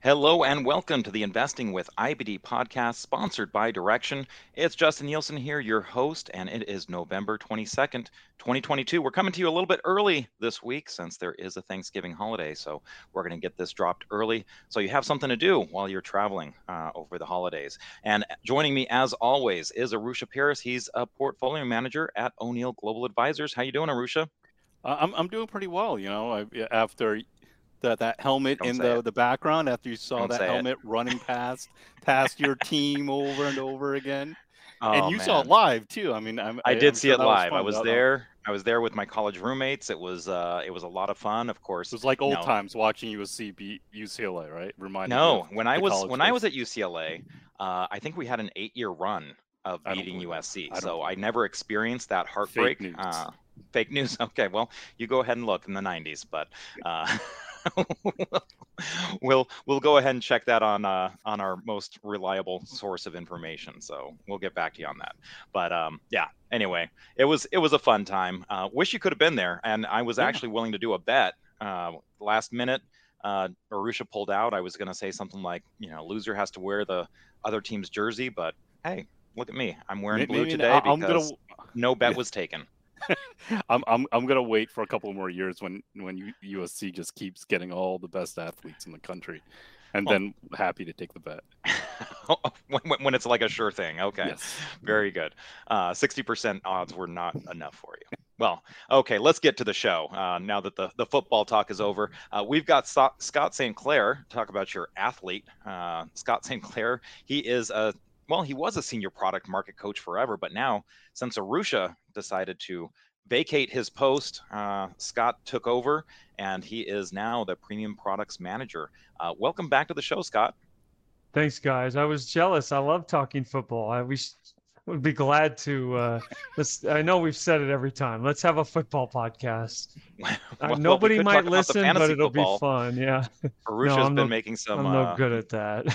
Hello and welcome to the Investing with IBD podcast sponsored by Direction. It's Justin Nielsen here, your host, and it is November 22nd, 2022. We're coming to you a little bit early this week since there is a Thanksgiving holiday. So we're going to get this dropped early so you have something to do while you're traveling uh, over the holidays. And joining me as always is Arusha Peiris. He's a portfolio manager at O'Neill Global Advisors. How you doing, Arusha? I'm I'm doing pretty well, you know. I, after that that helmet Don't in the, it. the background after you saw Don't that helmet it. running past past your team over and over again. Oh, and you man. saw it live too. I mean, I'm, i did I'm see sure it live. Was I was there. I was there with my college roommates. It was uh, it was a lot of fun. Of course, it was like old know. times watching USC beat UCLA, right? Remind no, when I was when days. I was at UCLA, uh, I think we had an eight year run of beating USC. I so I never experienced that heartbreak. Fake news. Uh, fake news. Okay, well, you go ahead and look in the 90s, but uh, we'll we'll go ahead and check that on uh, on our most reliable source of information. So we'll get back to you on that. But um, yeah. Anyway, it was it was a fun time. Uh, wish you could have been there, and I was yeah. actually willing to do a bet uh, last minute. Uh, Arusha pulled out. I was going to say something like, you know, loser has to wear the other team's jersey, but hey, look at me. I'm wearing maybe, blue today because gonna... no bet was taken. I'm I'm I'm gonna wait for a couple more years when when USC just keeps getting all the best athletes in the country, and well, then happy to take the bet. when, when, it's like a sure thing. Okay, yes. very good. Uh, sixty uh, percent odds were not enough for you. Well, okay, let's get to the show. Uh, now that the, the football talk is over, uh, we've got so- Scott St. Clair talk about your athlete. Uh, Scott St. Clair, he is a well, he was a senior product market coach forever, but now since Arusha decided to vacate his post, uh, Scott took over, and he is now the premium products manager. Uh, welcome back to the show, Scott. Thanks, guys. I was jealous. I love talking football. I wish would be glad to. Uh, let's. I know we've said it every time. Let's have a football podcast. well, uh, nobody we might listen, but it'll football. be fun. Yeah. Arusha's no, been no, making some. I'm uh... no good at that.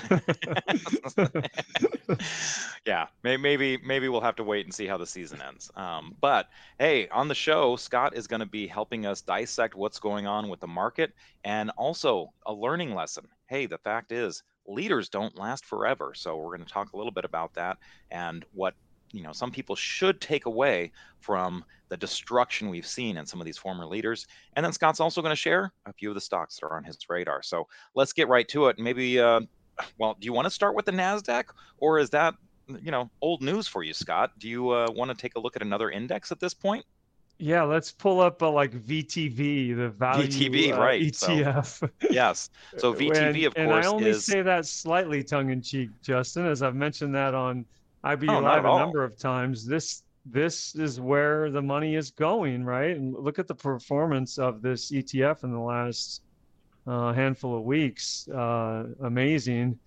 yeah, maybe maybe we'll have to wait and see how the season ends. Um, but hey, on the show, Scott is going to be helping us dissect what's going on with the market and also a learning lesson. Hey, the fact is leaders don't last forever. So we're going to talk a little bit about that and what you know some people should take away from the destruction we've seen in some of these former leaders. And then Scott's also going to share a few of the stocks that are on his radar. So let's get right to it. Maybe, uh, well, do you want to start with the Nasdaq, or is that you know old news for you, Scott? Do you uh, want to take a look at another index at this point? Yeah, let's pull up a, like VTV, the value VTV, uh, right? ETF. So, yes. So VTV, of course, and I only is... say that slightly tongue in cheek, Justin, as I've mentioned that on IBD oh, Live a number of times. This this is where the money is going, right? And look at the performance of this ETF in the last uh, handful of weeks. Uh, amazing.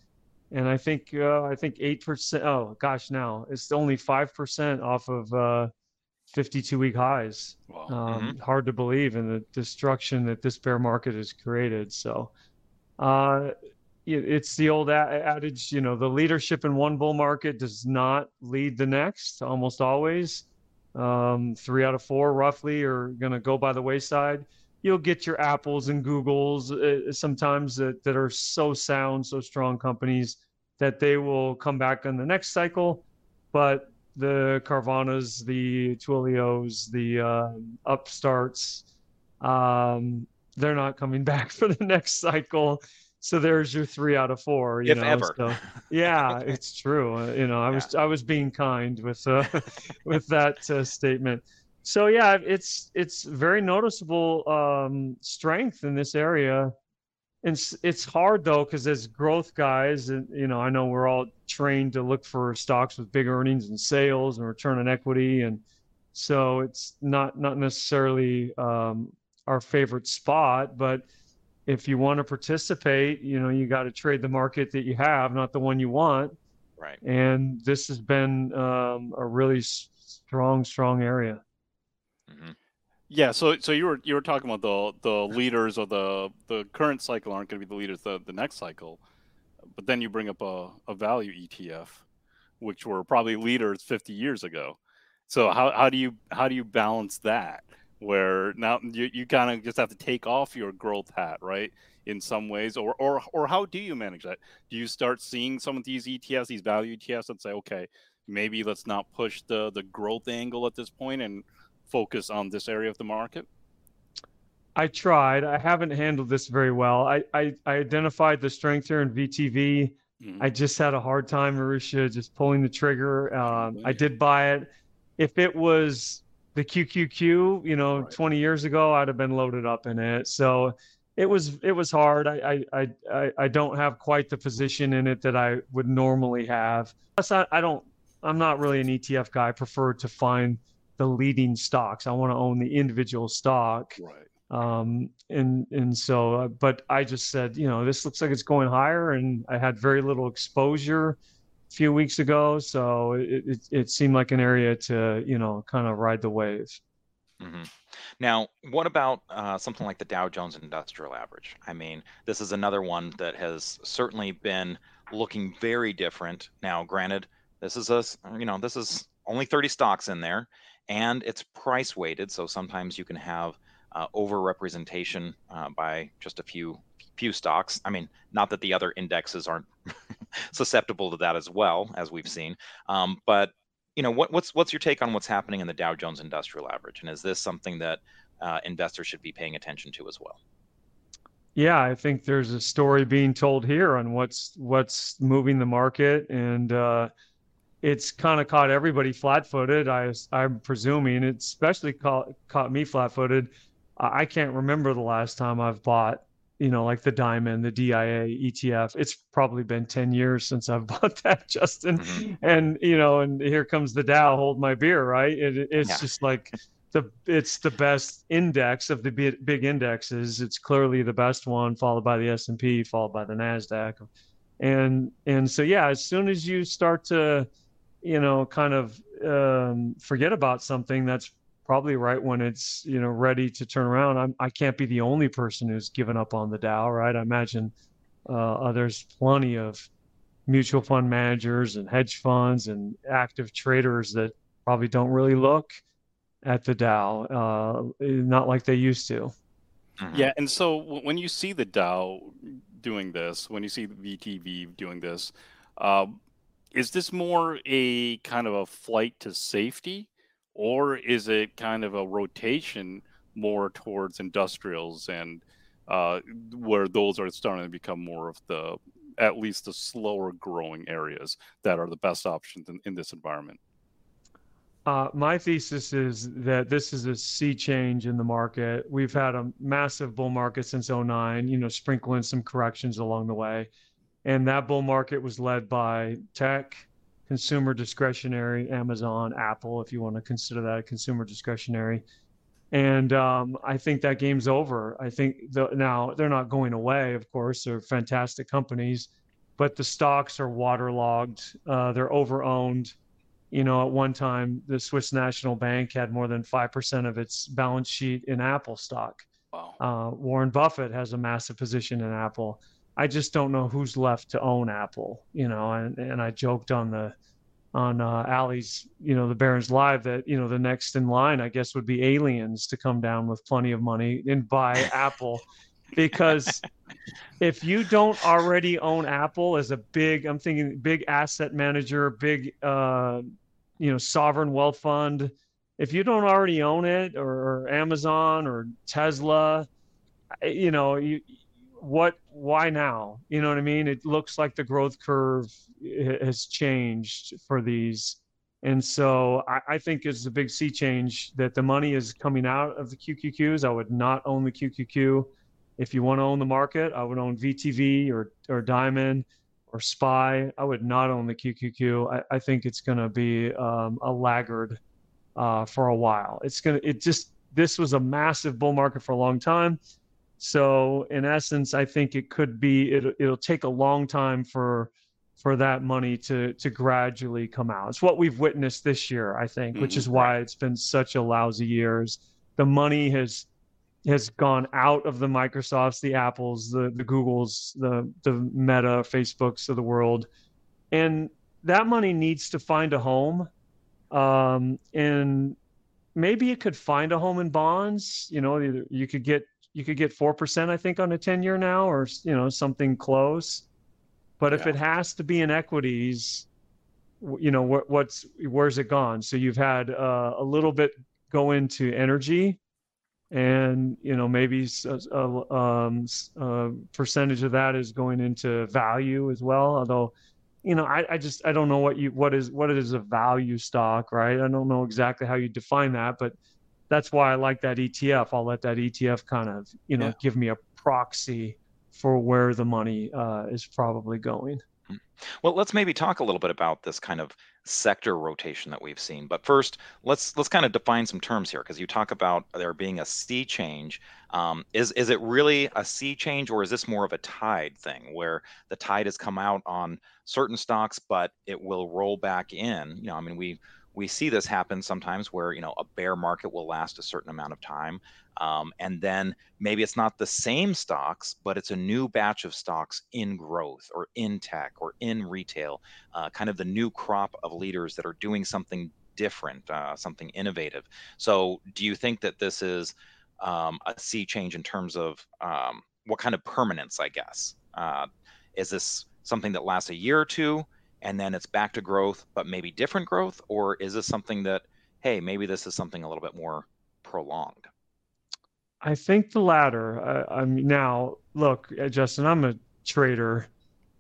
And I think uh, I think eight percent. Oh gosh, now it's only five percent off of uh, 52 week highs. Wow. Um, mm-hmm. Hard to believe in the destruction that this bear market has created. So, uh, it's the old adage, you know, the leadership in one bull market does not lead the next almost always. Um, three out of four roughly are going to go by the wayside. You'll get your Apples and Googles uh, sometimes that, that are so sound, so strong companies that they will come back in the next cycle. But the Carvanas, the Twilios, the uh, upstarts, um, they're not coming back for the next cycle. So there's your three out of four. You if know? ever. So, yeah, it's true. Uh, you know, I was I was being kind with uh, with that uh, statement. So yeah, it's it's very noticeable um, strength in this area it's it's hard though because as growth guys and you know i know we're all trained to look for stocks with big earnings and sales and return on equity and so it's not not necessarily um, our favorite spot but if you want to participate you know you got to trade the market that you have not the one you want right and this has been um, a really strong strong area. Yeah, so so you were you were talking about the the leaders of the the current cycle aren't going to be the leaders the the next cycle, but then you bring up a, a value ETF, which were probably leaders 50 years ago. So how, how do you how do you balance that where now you, you kind of just have to take off your growth hat, right? In some ways, or or or how do you manage that? Do you start seeing some of these ETFs, these value ETFs, and say, okay, maybe let's not push the the growth angle at this point and focus on this area of the market? I tried. I haven't handled this very well. I, I, I identified the strength here in VTV. Mm-hmm. I just had a hard time, Marusha, just pulling the trigger. Um, I did buy it. If it was the QQQ, you know, right. 20 years ago, I'd have been loaded up in it. So it was it was hard. I I I I don't have quite the position in it that I would normally have. Plus, I, I don't. I'm not really an ETF guy. I prefer to find the leading stocks. I want to own the individual stock. Right. Um, and and so, uh, but I just said, you know, this looks like it's going higher, and I had very little exposure a few weeks ago, so it it, it seemed like an area to you know kind of ride the wave. Mm-hmm. Now, what about uh, something like the Dow Jones Industrial Average? I mean, this is another one that has certainly been looking very different. Now, granted, this is a you know this is only 30 stocks in there, and it's price weighted, so sometimes you can have uh, overrepresentation uh, by just a few few stocks. I mean, not that the other indexes aren't susceptible to that as well, as we've seen. Um, but you know, what, what's what's your take on what's happening in the Dow Jones Industrial Average, and is this something that uh, investors should be paying attention to as well? Yeah, I think there's a story being told here on what's what's moving the market, and uh, it's kind of caught everybody flat-footed. I I'm presuming it especially caught caught me flat-footed I can't remember the last time I've bought, you know, like the Diamond, the DIA ETF. It's probably been 10 years since I've bought that, Justin. Mm-hmm. And, you know, and here comes the Dow, hold my beer, right? It, it's yeah. just like the, it's the best index of the big, big indexes. It's clearly the best one, followed by the S&P, followed by the NASDAQ. And, and so, yeah, as soon as you start to, you know, kind of um, forget about something that's probably right when it's you know ready to turn around. I'm, I can't be the only person who's given up on the Dow, right? I imagine uh, there's plenty of mutual fund managers and hedge funds and active traders that probably don't really look at the Dow, uh, not like they used to. Mm-hmm. Yeah, and so when you see the Dow doing this, when you see the VTV doing this, uh, is this more a kind of a flight to safety? or is it kind of a rotation more towards industrials and uh, where those are starting to become more of the at least the slower growing areas that are the best options in, in this environment? Uh, my thesis is that this is a sea change in the market. We've had a massive bull market since 09, you know, sprinkling some corrections along the way. And that bull market was led by tech, consumer discretionary, Amazon, Apple, if you want to consider that a consumer discretionary. And um, I think that game's over. I think the, now they're not going away, of course. They're fantastic companies, but the stocks are waterlogged. Uh, they're overowned. You know, at one time, the Swiss National Bank had more than 5% of its balance sheet in Apple stock. Wow. Uh, Warren Buffett has a massive position in Apple. I just don't know who's left to own Apple, you know, and, and I joked on the on uh, Ali's, you know, the Barron's Live that, you know, the next in line, I guess, would be aliens to come down with plenty of money and buy Apple. Because if you don't already own Apple as a big, I'm thinking big asset manager, big, uh, you know, sovereign wealth fund, if you don't already own it or, or Amazon or Tesla, you know, you, what why now? You know what i mean? It looks like the growth curve has changed for these. And so I, I, think it's a big sea change that the money is coming out of the qqqs i would not own the qqq if you want to own the market i would own vtv or or diamond or spy. I would not own the qqq i, I think it's going to be um, a laggard uh, for a while. It's going to it just this was a massive bull market for a long time so in essence, I think it could be it, it'll take a long time for for that money to to gradually come out. It's what we've witnessed this year, I think, mm-hmm. which is why it's been such a lousy year. The money has has gone out of the Microsofts, the Apples, the the Googles, the the Meta, Facebooks of the world, and that money needs to find a home. Um, and maybe it could find a home in bonds. You know, you could get you could get four percent, I think, on a ten year now, or you know something close. But if it has to be in equities, you know what, what's where's it gone? So you've had uh, a little bit go into energy, and you know maybe a, a, um, a percentage of that is going into value as well. Although you know, I, I just I don't know what you what is what is a value stock, right? I don't know exactly how you define that, but that's why I like that ETF. I'll let that ETF kind of you know yeah. give me a proxy for where the money uh, is probably going. Hmm. Well, let's maybe talk a little bit about this kind of sector rotation that we've seen. But first, let's let's kind of define some terms here because you talk about there being a sea change. Um, is is it really a sea change or is this more of a tide thing where the tide has come out on certain stocks, but it will roll back in? You know, I mean, we we see this happen sometimes where you know a bear market will last a certain amount of time um, and then maybe it's not the same stocks but it's a new batch of stocks in growth or in tech or in retail uh, kind of the new crop of leaders that are doing something different uh, something innovative. So do you think that this is um, a sea change in terms of um, what kind of permanence i guess? Uh, is this something that lasts a year or two and then it's back to growth, but maybe different growth? Or is this something that, hey, maybe this is something a little bit more prolonged? I think the latter. I, I'm now look, uh, Justin. I'm a trader,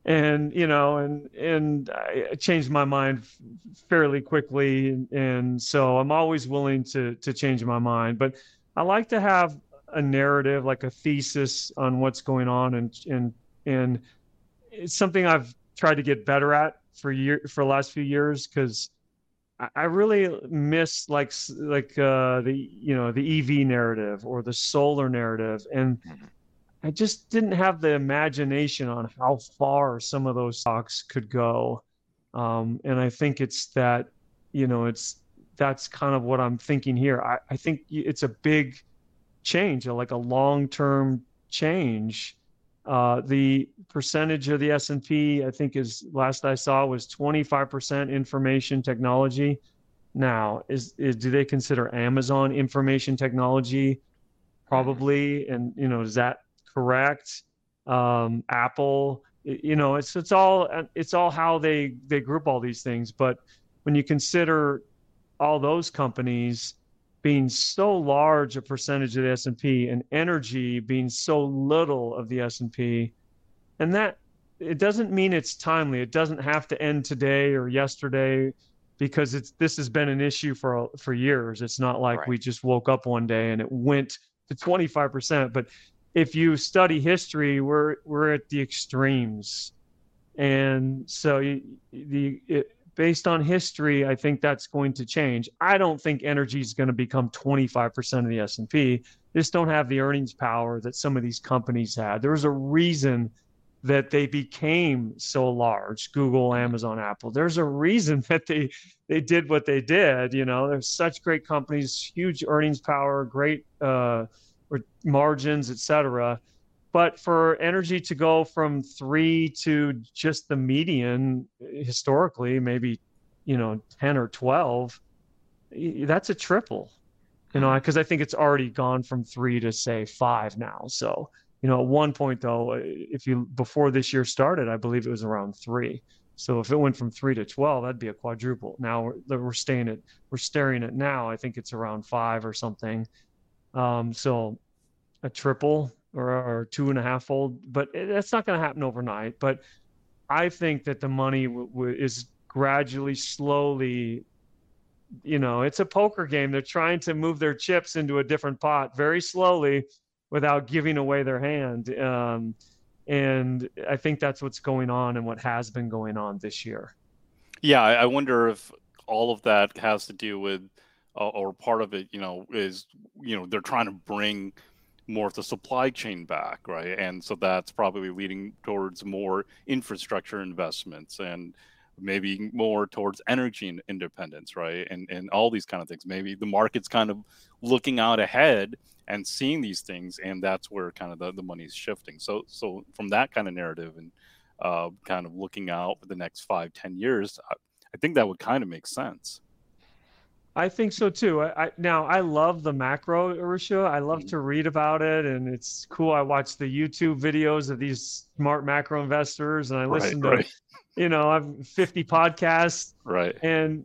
and you know, and and I changed my mind fairly quickly, and so I'm always willing to to change my mind. But I like to have a narrative, like a thesis on what's going on, and and and it's something I've tried to get better at for year for the last few years because I really miss like like uh, the you know the EV narrative or the solar narrative, and mm-hmm. I just didn't have the imagination on how far some of those stocks could go. Um, and I think it's that you know it's that's kind of what I'm thinking here. I, I think it's a big change, like a long term change uh, the percentage of the S&P, I think, is last I saw was 25% information technology. Now, is, is do they consider Amazon information technology? Probably, and you know, is that correct? Um, Apple, you know, it's it's all it's all how they they group all these things. But when you consider all those companies, being so large a percentage of the S&P and energy being so little of the S&P and that it doesn't mean it's timely. It doesn't have to end today or yesterday because it's this has been an issue for for years. It's not like right. we just woke up one day and it went to 25% but if you study history we're we're at the extremes. And so you, the it, based on history, I think that's going to change. I don't think energy is going to become 25% of the S&P. Just don't have the earnings power that some of these companies had. There was a reason that they became so large google amazon apple there's a reason that they they did what they did you know there's such great companies huge earnings power great uh margins etc but for energy to go from three to just the median eh, historically, maybe, you know, 10 or 12, that's a triple, you know, hmm. because I think it's already gone from three to say five now. So, you know, at one point though, eh, if you before this year started, I believe it was around three. So if it went from three to 12, that'd be a quadruple. Now we're, we're staying at, we're staring at now, I think it's around five or something. Um, so a triple or, or two and a half fold, but that's not going to happen overnight. But I think that the money w- w- is gradually, slowly, you know, it's a poker game. They're trying to move their chips into a different pot very slowly without giving away their hand. Um, and I think that's what's going on and what has been going on this year. Yeah, I wonder if all of that has to do with, uh, or part of it, you know, is you know they're trying to bring more of the supply chain back, right? And so that's probably leading towards more infrastructure investments and maybe more towards energy independence, right? And and all these kind of things. Maybe the market's kind of looking out ahead and seeing these things, and that's where kind of the, the money's shifting. So so from that kind of narrative and uh, kind of looking out for the next five, ten years, I, I think that would kind of make sense. I think so too. I, I, now I love the macro, Arusha. I love mm-hmm. to read about it, and it's cool. I watch the YouTube videos of these smart macro investors, and I listen right, to, right. you know, I've 50 podcasts, right? And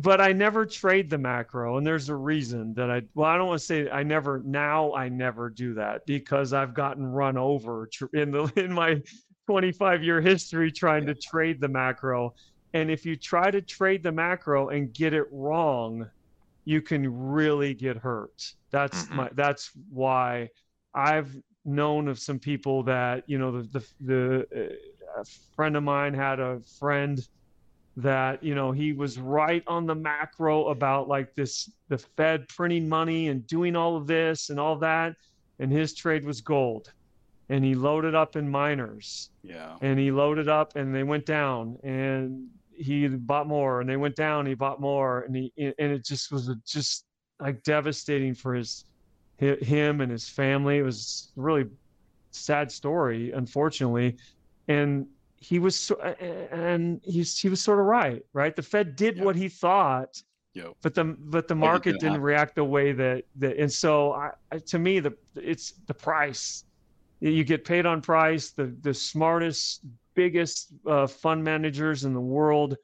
but I never trade the macro, and there's a reason that I. Well, I don't want to say I never. Now I never do that because I've gotten run over in the in my 25 year history trying yeah. to trade the macro and if you try to trade the macro and get it wrong, you can really get hurt. That's mm-hmm. my that's why I've known of some people that, you know, the the, the uh, a friend of mine had a friend that you know he was right on the macro about like this the fed printing money and doing all of this and all that and his trade was gold and he loaded up in miners yeah and he loaded up and they went down and he bought more and they went down he bought more and he and it just was just like devastating for his him and his family. It was really sad story unfortunately. And he was and he's he was sort of right right? The fed did yep. what he thought yep. but the but the market didn't react the way that that and so I, to me the it's the price. You get paid on price the the smartest biggest uh, fund managers in the world.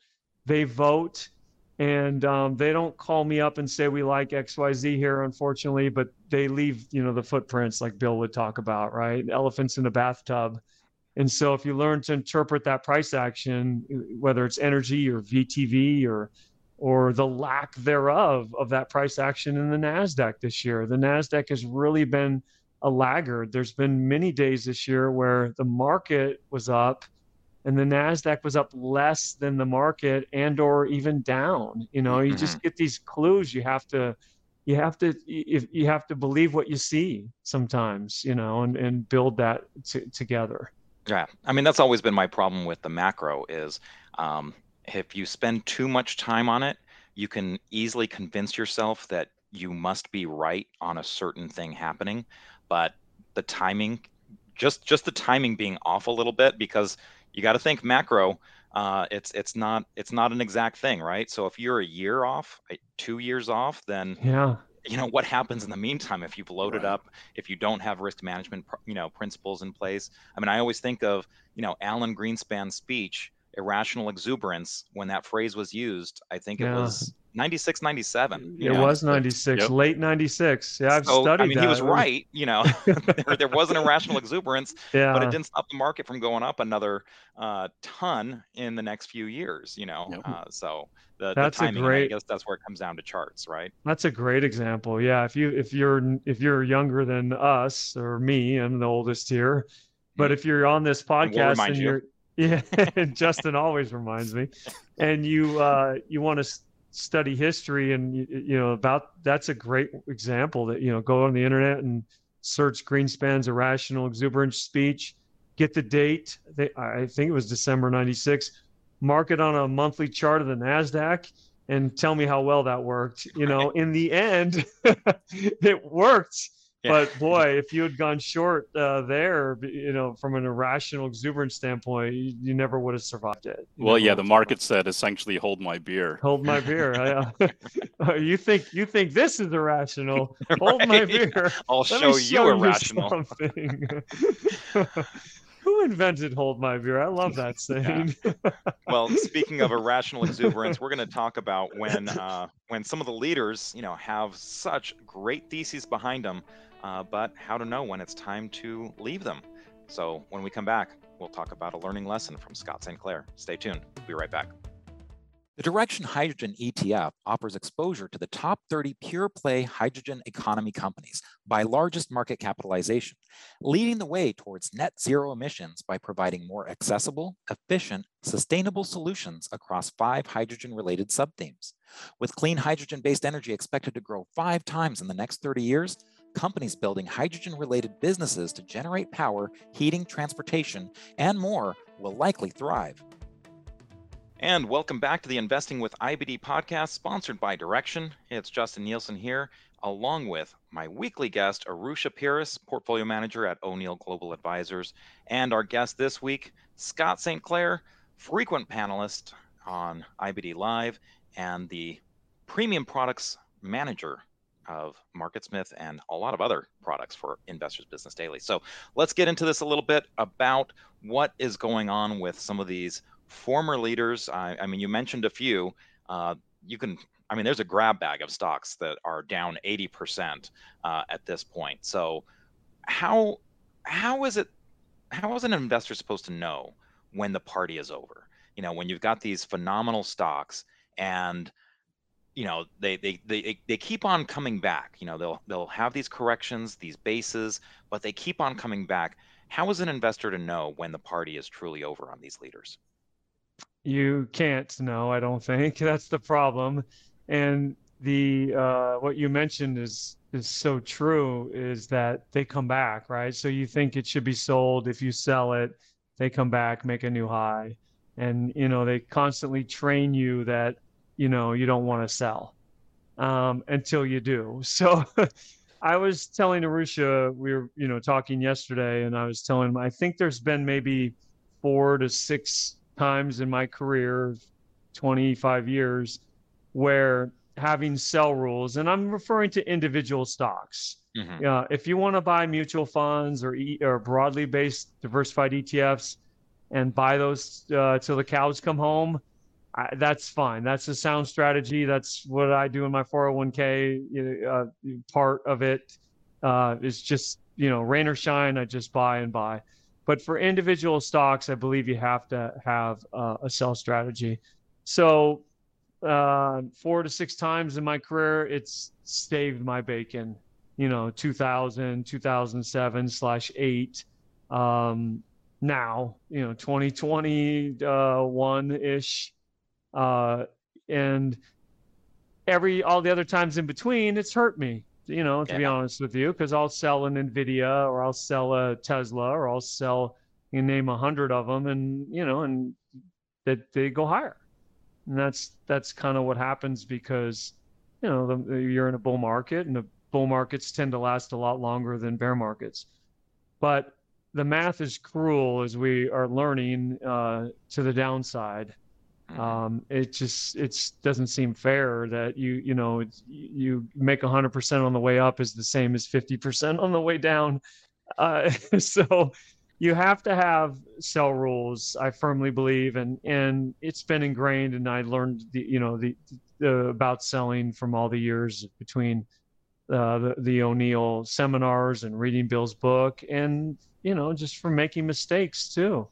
They vote, and um, they don't call me up and say we like X Y Z here, unfortunately, but they leave you know the footprints like Bill would talk about, right? Elephants in the bathtub. And so, if you learn to interpret that price action, whether it's energy or VTV or or the lack thereof of that price action in the Nasdaq this year, the Nasdaq has really been a laggard. There's been many days this year where the market was up and the nasdaq was up less than the market and or even down you know you mm-hmm. just get these clues you have to you have to if you have to believe what you see sometimes you know and and build that t- together yeah i mean that's always been my problem with the macro is um, if you spend too much time on it you can easily convince yourself that you must be right on a certain thing happening but the timing just just the timing being off a little bit because you got to think macro. Uh, it's it's not it's not an exact thing, right? So if you're a year off, two years off, then yeah, you know what happens in the meantime if you've loaded right. up, if you don't have risk management, you know, principles in place. I mean, I always think of you know Alan Greenspan's speech, irrational exuberance, when that phrase was used. I think yeah. it was 96 97 it know? was 96 yep. late 96 yeah i've so, studied i mean that. he was right you know there, there, was an irrational exuberance yeah. but it didn't stop the market from going up another uh, ton in the next few years you know yep. uh, so the, that's the timing, a great, i guess that's where it comes down to charts right that's a great example yeah if you if you're if you're younger than us or me i'm the oldest here but mm-hmm. if you're on this podcast we'll and you're you. Yeah justin always reminds me and you uh you want to study history and you know about that's a great example that you know go on the internet and search Greenspan's irrational exuberant speech, get the date. They, I think it was December '96. Mark it on a monthly chart of the Nasdaq and tell me how well that worked. You know, in the end, it worked. Yeah. But boy, if you had gone short uh, there, you know, from an irrational, exuberant standpoint, you, you never would have survived it. You well, yeah, the market said essentially, "Hold my beer." Hold my beer. uh, you think you think this is irrational? Hold my beer. I'll show, show, you irrational. Who invented "Hold My Beer"? I love that saying. Yeah. well, speaking of irrational exuberance, we're going to talk about when uh, when some of the leaders, you know, have such great theses behind them uh, but how to know when it's time to leave them. So when we come back, we'll talk about a learning lesson from Scott St. Clair. Stay tuned. We'll be right back. The Direction Hydrogen ETF offers exposure to the top 30 pure play hydrogen economy companies by largest market capitalization, leading the way towards net zero emissions by providing more accessible, efficient, sustainable solutions across five hydrogen related subthemes. With clean hydrogen based energy expected to grow five times in the next 30 years, companies building hydrogen related businesses to generate power, heating, transportation, and more will likely thrive. And welcome back to the Investing with IBD podcast, sponsored by Direction. It's Justin Nielsen here, along with my weekly guest, Arusha Peiris, portfolio manager at O'Neill Global Advisors, and our guest this week, Scott St. Clair, frequent panelist on IBD Live and the premium products manager of MarketSmith and a lot of other products for Investors Business Daily. So let's get into this a little bit about what is going on with some of these former leaders. I, I mean, you mentioned a few. Uh, you can, I mean, there's a grab bag of stocks that are down 80% uh, at this point. So how how is it? How is an investor supposed to know when the party is over? You know, when you've got these phenomenal stocks and you know they, they they they keep on coming back. You know they'll they'll have these corrections these bases but they keep on coming back. How is an investor to know when the party is truly over on these leaders? You can't know i don't think. That's the problem. And the uh, what you mentioned is is so true is that they come back right? So you think it should be sold. If you sell it they come back make a new high. And you know they constantly train you that you know you don't want to sell um, until you do. So I was telling Arusha, we were you know talking yesterday, and I was telling him I think there's been maybe four to six times in my career, 25 years, where having sell rules, and I'm referring to individual stocks. Mm-hmm. Uh, if you want to buy mutual funds or e- or broadly based diversified ETFs and buy those uh, till the cows come home, I, that's fine. That's a sound strategy. That's what I do in my 401k. You know, uh, part of it uh, is just you know rain or shine. I just buy and buy. But for individual stocks, I believe you have to have uh, a sell strategy. So uh, four to six times in my career, it's saved my bacon. You know, 2000, 2007 slash eight. Um, now, you know, 2021 ish uh, and every all the other times in between, it's hurt me. You know, to yeah. be honest with you, because I'll sell an Nvidia or I'll sell a Tesla or I'll sell you name a hundred of them, and you know, and that they go higher. And that's that's kind of what happens because you know the, you're in a bull market, and the bull markets tend to last a lot longer than bear markets. But the math is cruel as we are learning uh, to the downside. Mm-hmm. Um, it just it doesn't seem fair that you you know you make 100% on the way up is the same as 50% on the way down. Uh, so you have to have sell rules. I firmly believe, and and it's been ingrained. And I learned the you know the, the about selling from all the years between uh, the the O'Neill seminars and reading Bill's book, and you know just from making mistakes too.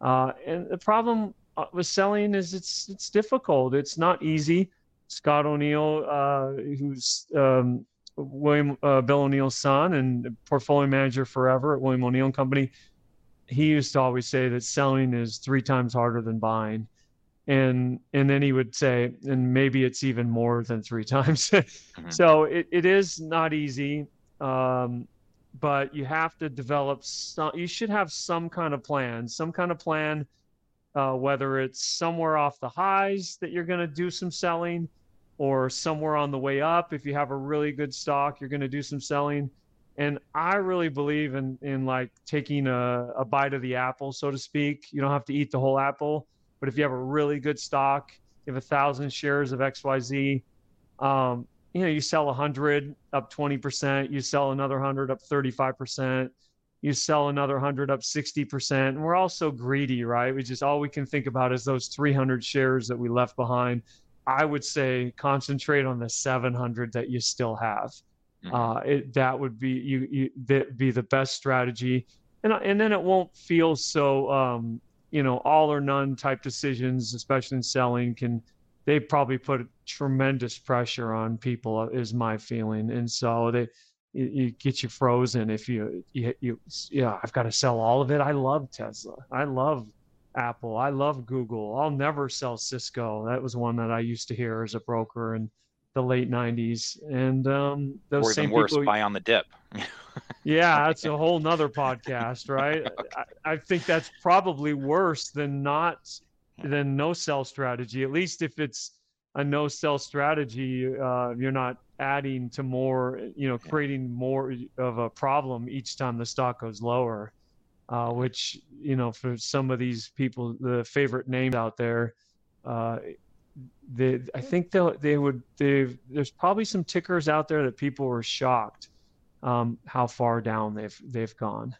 Uh, and the problem with selling is it's it's difficult. It's not easy. Scott O'Neill, uh, who's um, William uh, Bill O'Neill's son and portfolio manager forever at William O'Neill and Company, he used to always say that selling is three times harder than buying, and and then he would say, and maybe it's even more than three times. mm-hmm. So it, it is not easy. Um, but you have to develop some, you should have some kind of plan some kind of plan uh, whether it's somewhere off the highs that you're going to do some selling or somewhere on the way up. If you have a really good stock, you're going to do some selling. And I really believe in, in like taking a, a bite of the apple, so to speak. You don't have to eat the whole apple, but if you have a really good stock, you have a thousand shares of XYZ, um, you know, you sell a hundred up 20%, you sell another hundred up 35%, you sell another 100 up 60%. And we're all so greedy, right? We just all we can think about is those 300 shares that we left behind. I would say concentrate on the 700 that you still have. Mm-hmm. Uh, it, that would be you, you that be the best strategy, and and then it won't feel so um, you know all or none type decisions, especially in selling. Can they probably put tremendous pressure on people? Is my feeling, and so they it, it gets you frozen if you, you you yeah i've got to sell all of it. I love tesla. I love apple. I love google. I'll never sell cisco. That was one that i used to hear as a broker in the late 90s and um those or same worse people, buy on the dip. Yeah that's a whole nother podcast right? Okay. I, I think that's probably worse than not than no sell strategy. At least if it's a no sell strategy uh, you're not adding to more, you know, creating more of a problem each time the stock goes lower, uh, which, you know, for some of these people, the favorite names out there, uh, they, I think they they would they there's probably some tickers out there that people were shocked um, how far down they've they've gone.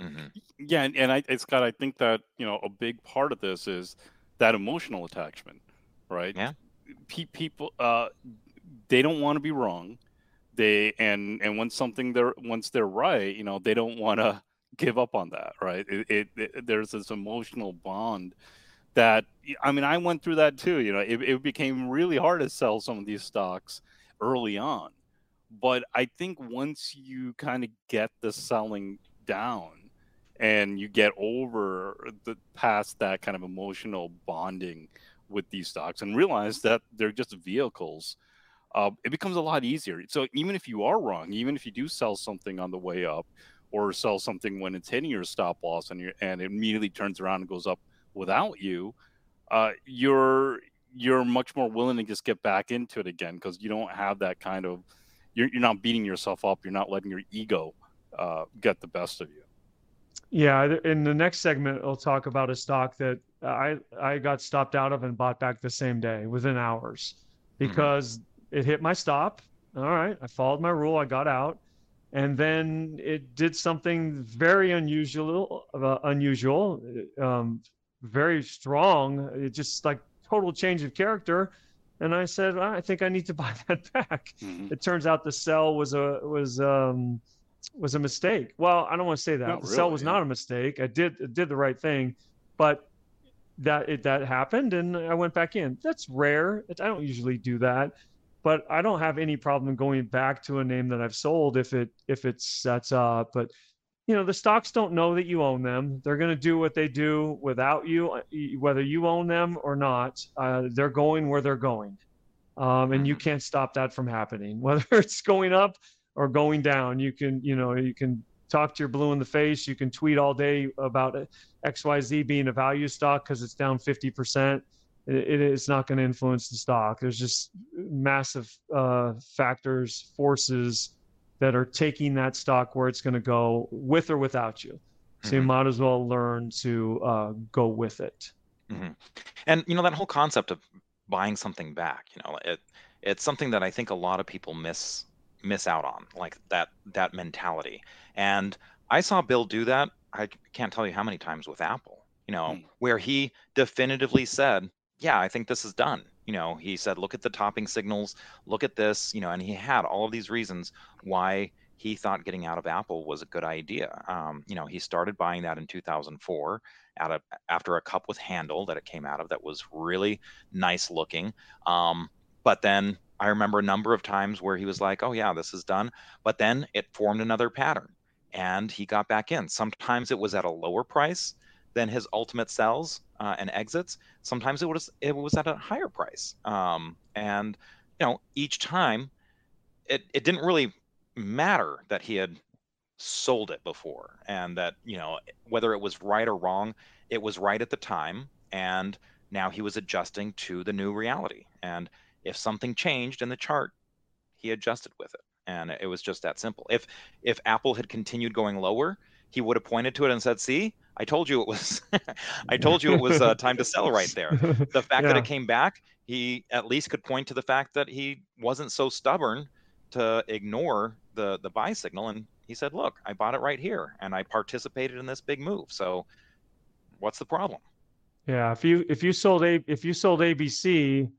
Mm-hmm. Yeah, and, and I, Scott, I think that you know a big part of this is that emotional attachment, right? Yeah. Pe- people, uh, they don't want to be wrong. They and and once something they're once they're right, you know, they don't want to give up on that, right? It, it, it, there's this emotional bond that I mean, I went through that too. You know, it, it became really hard to sell some of these stocks early on, but I think once you kind of get the selling down and you get over the past that kind of emotional bonding with these stocks and realize that they're just vehicles uh, it becomes a lot easier so even if you are wrong even if you do sell something on the way up or sell something when it's hitting your stop loss and you and it immediately turns around and goes up without you uh, you're you're much more willing to just get back into it again because you don't have that kind of you're, you're not beating yourself up you're not letting your ego uh, get the best of you yeah, in the next segment, I'll talk about a stock that I I got stopped out of and bought back the same day within hours mm-hmm. because. It hit my stop. All right, I followed my rule, I got out, and then it did something very unusual, uh, unusual, um, very strong. It just like total change of character. And I said, I think I need to buy that back. Mm-hmm. It turns out the sell was a was um, was a mistake. Well, I don't want to say that. Not the really, sell was yeah. not a mistake. I did did the right thing, but that it that happened and I went back in. That's rare. I don't usually do that, but I don't have any problem going back to a name that I've sold if it if it sets up. But you know, the stocks don't know that you own them. They're going to do what they do without you, uh, whether you own them or not. Uh, they're going where they're going, um, and you mm-hmm. can't stop that from happening. Whether it's going up or going down. You can, you know, you can talk to your blue in the face. You can tweet all day about XYZ being a value stock because it's down 50%. It, it is not going to influence the stock. There's just massive uh, factors, forces that are taking that stock where it's going to go with or without you. So mm-hmm. you might as well learn to uh, go with it. Mm-hmm. And you know that whole concept of buying something back. You know, it it's something that I think a lot of people miss miss out on like that that mentality and i saw bill do that i can't tell you how many times with apple you know mm. where he definitively said yeah i think this is done you know he said look at the topping signals look at this you know and he had all of these reasons why he thought getting out of apple was a good idea um, you know he started buying that in 2004 out of after a cup with handle that it came out of that was really nice looking um, but then I remember a number of times where he was like, oh, yeah, this is done. But then it formed another pattern and he got back in. Sometimes it was at a lower price than his ultimate sells uh, and exits. Sometimes it was it was at a higher price. Um, and you know, each time it, it didn't really matter that he had sold it before and that, you know, whether it was right or wrong, it was right at the time. And now he was adjusting to the new reality. And if something changed in the chart, he adjusted with it. And it was just that simple. If if Apple had continued going lower, he would have pointed to it and said, "See, I told you it was I told you it was uh, time to sell right there." The fact yeah. that it came back, he at least could point to the fact that he wasn't so stubborn to ignore the the buy signal and he said, "Look, I bought it right here and I participated in this big move." So, what's the problem? Yeah, if you if you sold a if you sold ABC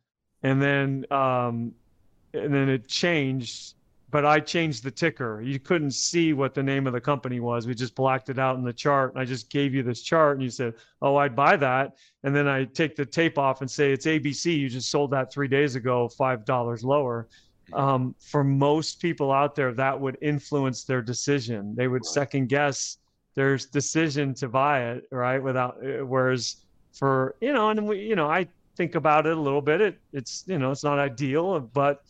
and then um, and then it changed. But I changed the ticker. You couldn't see what the name of the company was. We just blacked it out in the chart, and I just gave you this chart, and you said, "Oh, I'd buy that." And then I take the tape off and say, "It's ABC. You just sold that three days ago, five dollars lower." Um, for most people out there, that would influence their decision. They would second guess their decision to buy it, right? Without, uh, whereas for you know, and we, you know, I think about it a little bit. It, it's you know it's not ideal, but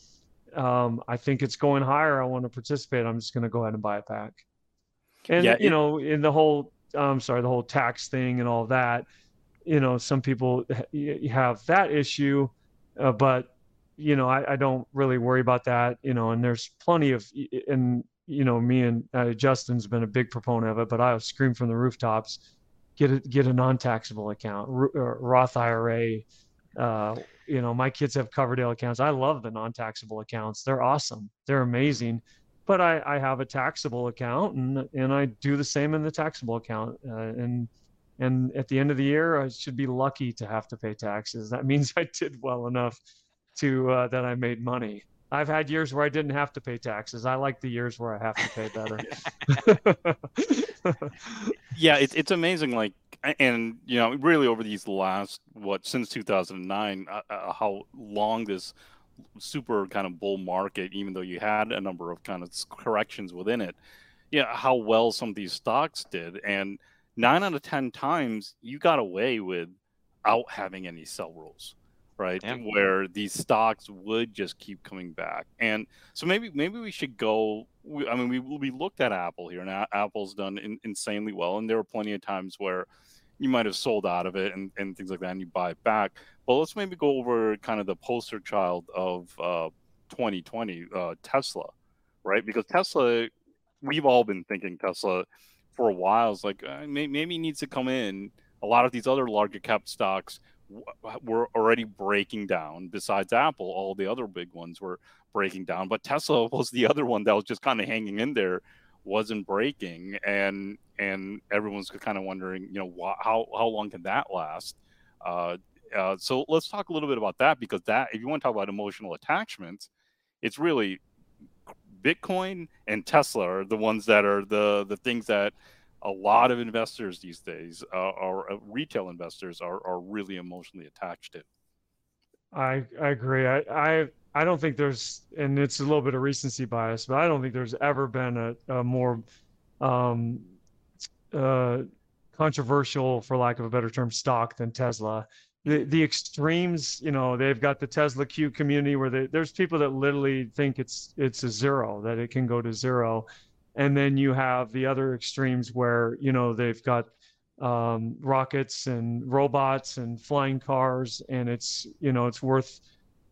um, I think it's going higher. I want to participate. I'm just going to go ahead and buy it back. And yeah, you know, in the whole I'm sorry, the whole tax thing and all that, you know, some people have that issue, uh, but you know, I, I, don't really worry about that. You know, and there's plenty of and you know, me and uh, Justin's been a big proponent of it, but I'll scream from the rooftops, get a get a non-taxable account, Roth IRA, uh, you know, my kids have Coverdell accounts. I love the non-taxable accounts. They're awesome. They're amazing. But I, I have a taxable account and, and I do the same in the taxable account. Uh, and, and at the end of the year, I should be lucky to have to pay taxes. That means I did well enough to, uh, that I made money. I've had years where I didn't have to pay taxes. I like the years where I have to pay better. yeah, it's it's amazing. Like, and you know, really over these last what since 2009, uh, uh, how long this super kind of bull market, even though you had a number of kind of corrections within it, yeah, how well some of these stocks did, and nine out of ten times you got away without having any sell rules right? Yeah. Where these stocks would just keep coming back, and so maybe maybe we should go. I mean, we we looked at Apple here, and Apple's done in, insanely well, and there were plenty of times where you might have sold out of it and, and things like that, and you buy it back. But let's maybe go over kind of the poster child of uh, 2020, uh, Tesla, right? Because Tesla, we've all been thinking Tesla for a while. It's like uh, maybe, maybe needs to come in. A lot of these other larger cap stocks were already breaking down. Besides Apple, all the other big ones were breaking down, but Tesla was the other one that was just kind of hanging in there, wasn't breaking, and and everyone's kind of wondering, you know, wh- how how long can that last? Uh, uh, so let's talk a little bit about that because that, if you want to talk about emotional attachments, it's really Bitcoin and Tesla are the ones that are the the things that a lot of investors these days, uh, uh, retail investors, are, are really emotionally attached to. I I agree. I, I I don't think there's, and it's a little bit of recency bias, but I don't think there's ever been a, a more um, uh, controversial, for lack of a better term, stock than Tesla. The the extremes, you know, they've got the Tesla Q community where they, there's people that literally think it's it's a zero, that it can go to zero and then you have the other extremes where you know they've got um, rockets and robots and flying cars, and it's you know it's worth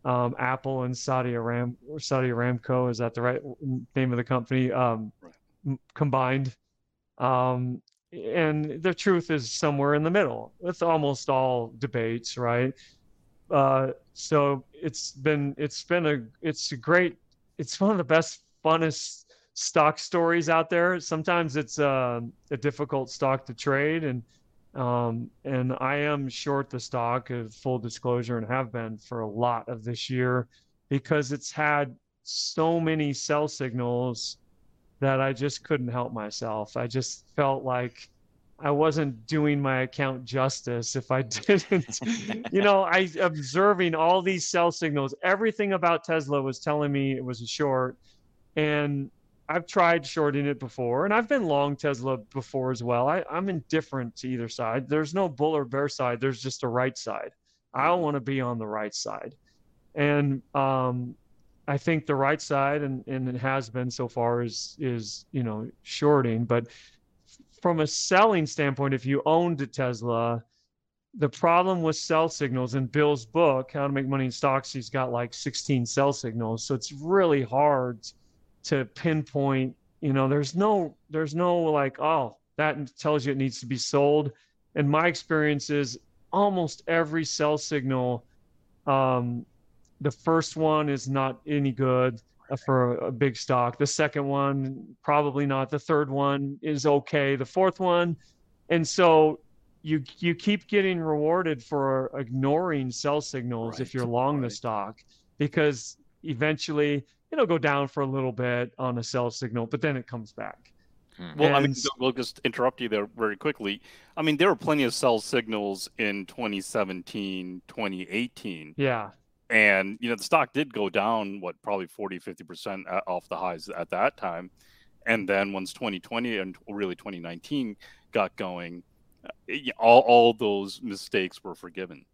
um, Apple and Saudi Aram Saudi Aramco is that the right name of the company um, right. combined, um, and the truth is somewhere in the middle. With almost all debates, right? Uh, so it's been it's been a it's a great it's one of the best funnest stock stories out there. Sometimes it's uh, a difficult stock to trade, and um, and I am short the stock of full disclosure and have been for a lot of this year because it's had so many sell signals that I just couldn't help myself. I just felt like I wasn't doing my account justice if I didn't. you know, I observing all these sell signals. Everything about Tesla was telling me it was a short, and I've tried shorting it before, and I've been long Tesla before as well. I, I'm indifferent to either side. There's no bull or bear side. There's just a right side. I want to be on the right side, and um, I think the right side, and, and it has been so far, is is you know shorting. But from a selling standpoint, if you owned a Tesla, the problem with sell signals in Bill's book, How to Make Money in Stocks, he's got like 16 sell signals, so it's really hard to pinpoint you know there's no there's no like oh that tells you it needs to be sold. And my experience is almost every sell signal um, the first one is not any good for a, a big stock. The second one probably not. The third one is okay. The fourth one and so you you keep getting rewarded for ignoring sell signals right, if you're long right. the stock because eventually it'll go down for a little bit on a sell signal, but then it comes back. Hmm. Well, and... I mean, we'll just interrupt you there very quickly. I mean, there were plenty of sell signals in 2017, 2018. Yeah. And, you know, the stock did go down, what, probably 40, 50% off the highs at that time. And then once 2020 and really 2019 got going, uh, all, all those mistakes were forgiven.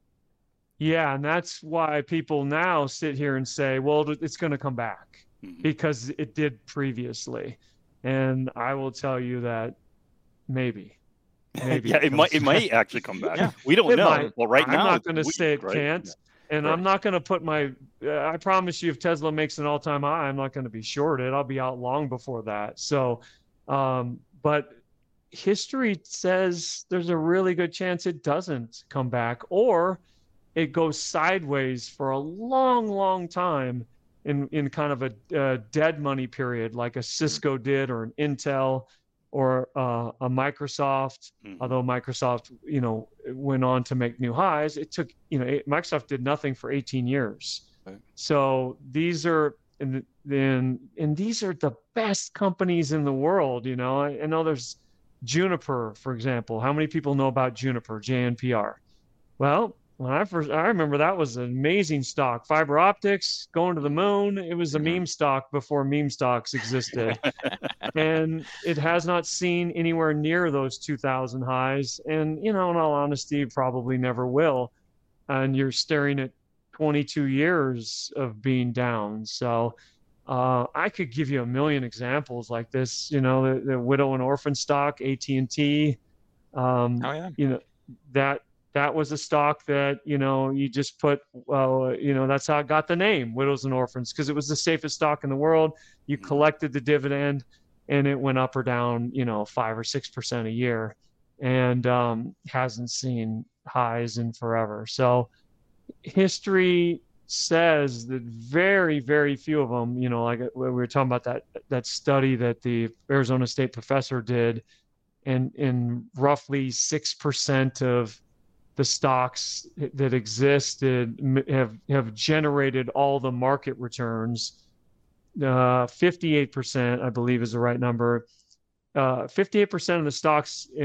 Yeah, and that's why people now sit here and say, well, it's going to come back mm-hmm. because it did previously. And I will tell you that maybe. Maybe yeah, it, it might it might actually come back. yeah, we don't know. Might. Well, right I'm now, I'm not going to say it right? can't. Yeah. And right. I'm not going to put my. Uh, I promise you, if Tesla makes an all-time high, I'm not going to be shorted. I'll be out long before that. So, um, but history says there's a really good chance it doesn't come back, or it goes sideways for a long, long time in in kind of a, dead money period, like a Cisco did or an Intel or uh, a Microsoft. Mm-hmm. Although Microsoft, you know, went on to make new highs, it took you know it, Microsoft did nothing for 18 years. Right. So these are and then and these are the best companies in the world. You know, I, I know there's Juniper, for example. How many people know about Juniper, JNPR? Well, I first, I remember that was an amazing stock. Fiber optics, going to the moon. It was a mm-hmm. meme stock before meme stocks existed, and it has not seen anywhere near those 2,000 highs. And you know, in all honesty, probably never will. And you're staring at 22 years of being down. So uh, I could give you a million examples like this. You know, the, the widow and orphan stock, AT and T. Um, oh yeah. You know that that was a stock that you know you just put well you know that's how it got the name widows and orphans because it was the safest stock in the world you mm-hmm. collected the dividend and it went up or down you know five or six percent a year and um, hasn't seen highs in forever so history says that very very few of them you know like uh, we were talking about that that study that the arizona state professor did and in roughly 6% of the stocks that existed have have generated all the market returns. Uh, 58%, I believe, is the right number. Uh, 58% of the stocks uh,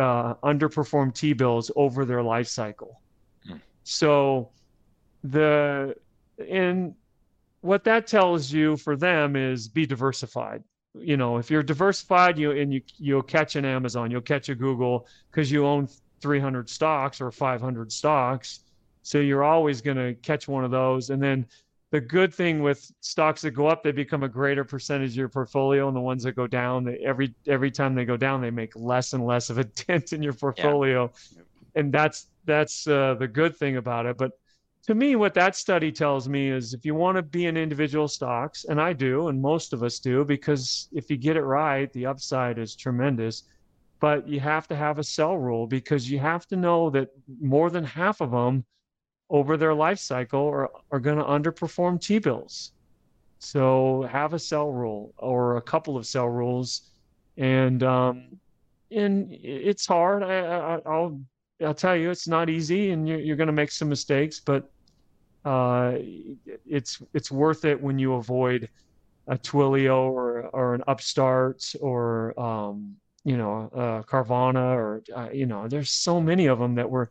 uh underperform T bills over their life cycle. Mm. So the and what that tells you for them is be diversified. You know, if you're diversified, you and you you'll catch an Amazon, you'll catch a Google because you own 300 stocks or 500 stocks. So you're always going to catch one of those. And then the good thing with stocks that go up, they become a greater percentage of your portfolio, and the ones that go down, they, every every time they go down, they make less and less of a dent in your portfolio, yeah. and that's that's uh, the good thing about it. But to me, what that study tells me is if you want to be in individual stocks, and I do, and most of us do, because if you get it right, the upside is tremendous but you have to have a sell rule because you have to know that more than half of them over their life cycle are, are going to underperform T-bills. So have a sell rule or a couple of sell rules. And, um, and it's hard. I, I, will I'll tell you, it's not easy and you're, you're going to make some mistakes, but, uh, it's, it's worth it when you avoid a Twilio or, or an upstart or, um, you know, uh, Carvana or, uh, you know, there's so many of them that were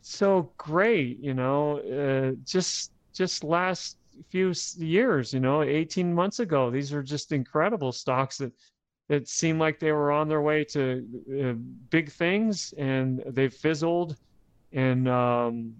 so great, you know, uh, just, just last few years, you know, 18 months ago, these are just incredible stocks that, that seemed like they were on their way to uh, big things and they've fizzled and, um,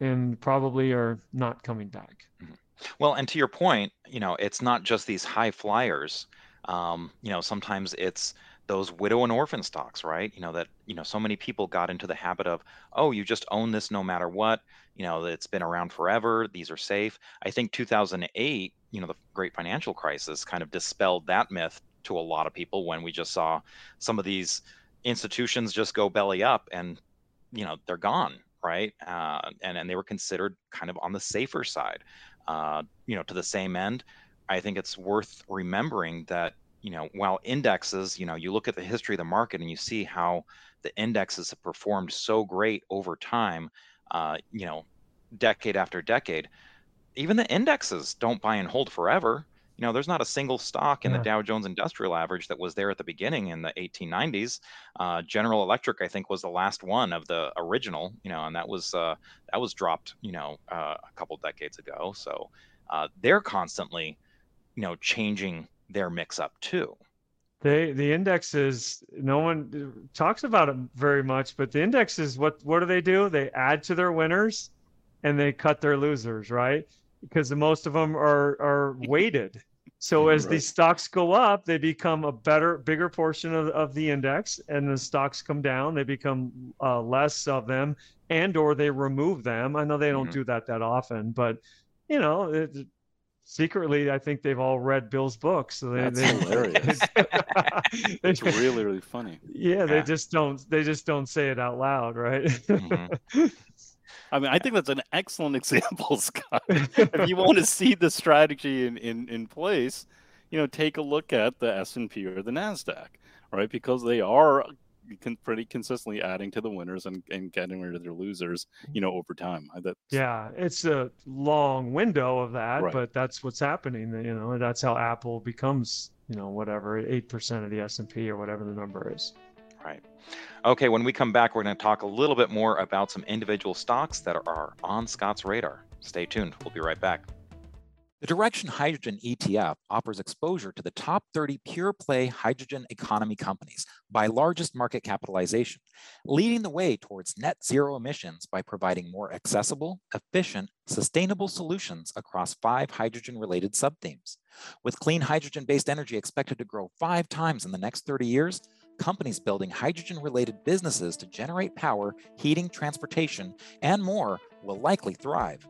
and probably are not coming back. Mm-hmm. Well, and to your point, you know, it's not just these high flyers. Um, you know, sometimes it's those widow and orphan stocks, right? You know, that, you know, so many people got into the habit of, oh, you just own this no matter what. You know, it's been around forever. These are safe. I think 2008, you know, the great financial crisis kind of dispelled that myth to a lot of people when we just saw some of these institutions just go belly up and, you know, they're gone, right? Uh, and, and they were considered kind of on the safer side. Uh, you know, to the same end, I think it's worth remembering that you know, while indexes, you know, you look at the history of the market and you see how the indexes have performed so great over time, uh, you know, decade after decade. Even the indexes don't buy and hold forever. You know, there's not a single stock in yeah. the Dow Jones Industrial Average that was there at the beginning in the 1890s. Uh, General Electric, I think, was the last one of the original. You know, and that was uh, that was dropped. You know, uh, a couple decades ago. So uh, they're constantly, you know, changing their mix up too. They the indexes no one talks about it very much, but the indexes what what do they do? They add to their winners and they cut their losers, right? Because the most of them are are weighted. So as right. these stocks go up, they become a better, bigger portion of, of the index, and the stocks come down, they become uh, less of them, and or they remove them. I know they don't mm-hmm. do that that often, but you know, it, secretly, I think they've all read Bill's books. So they, That's they, hilarious. it's really, really funny. Yeah, they just don't. They just don't say it out loud, right? Mm-hmm. I mean, I think that's an excellent example, Scott. if you want to see the strategy in, in, in place, you know, take a look at the S and P or the Nasdaq, right? Because they are pretty consistently adding to the winners and, and getting rid of their losers, you know, over time. That's, yeah, it's a long window of that, right. but that's what's happening. You know, that's how Apple becomes, you know, whatever eight percent of the S and P or whatever the number is. Right. Okay, when we come back, we're going to talk a little bit more about some individual stocks that are on Scott's radar. Stay tuned. We'll be right back. The Direxion Hydrogen ETF offers exposure to the top 30 pure play hydrogen economy companies by largest market capitalization, leading the way towards net zero emissions by providing more accessible, efficient, sustainable solutions across five hydrogen related subthemes. With clean hydrogen based energy expected to grow five times in the next 30 years, companies building hydrogen related businesses to generate power, heating, transportation, and more will likely thrive.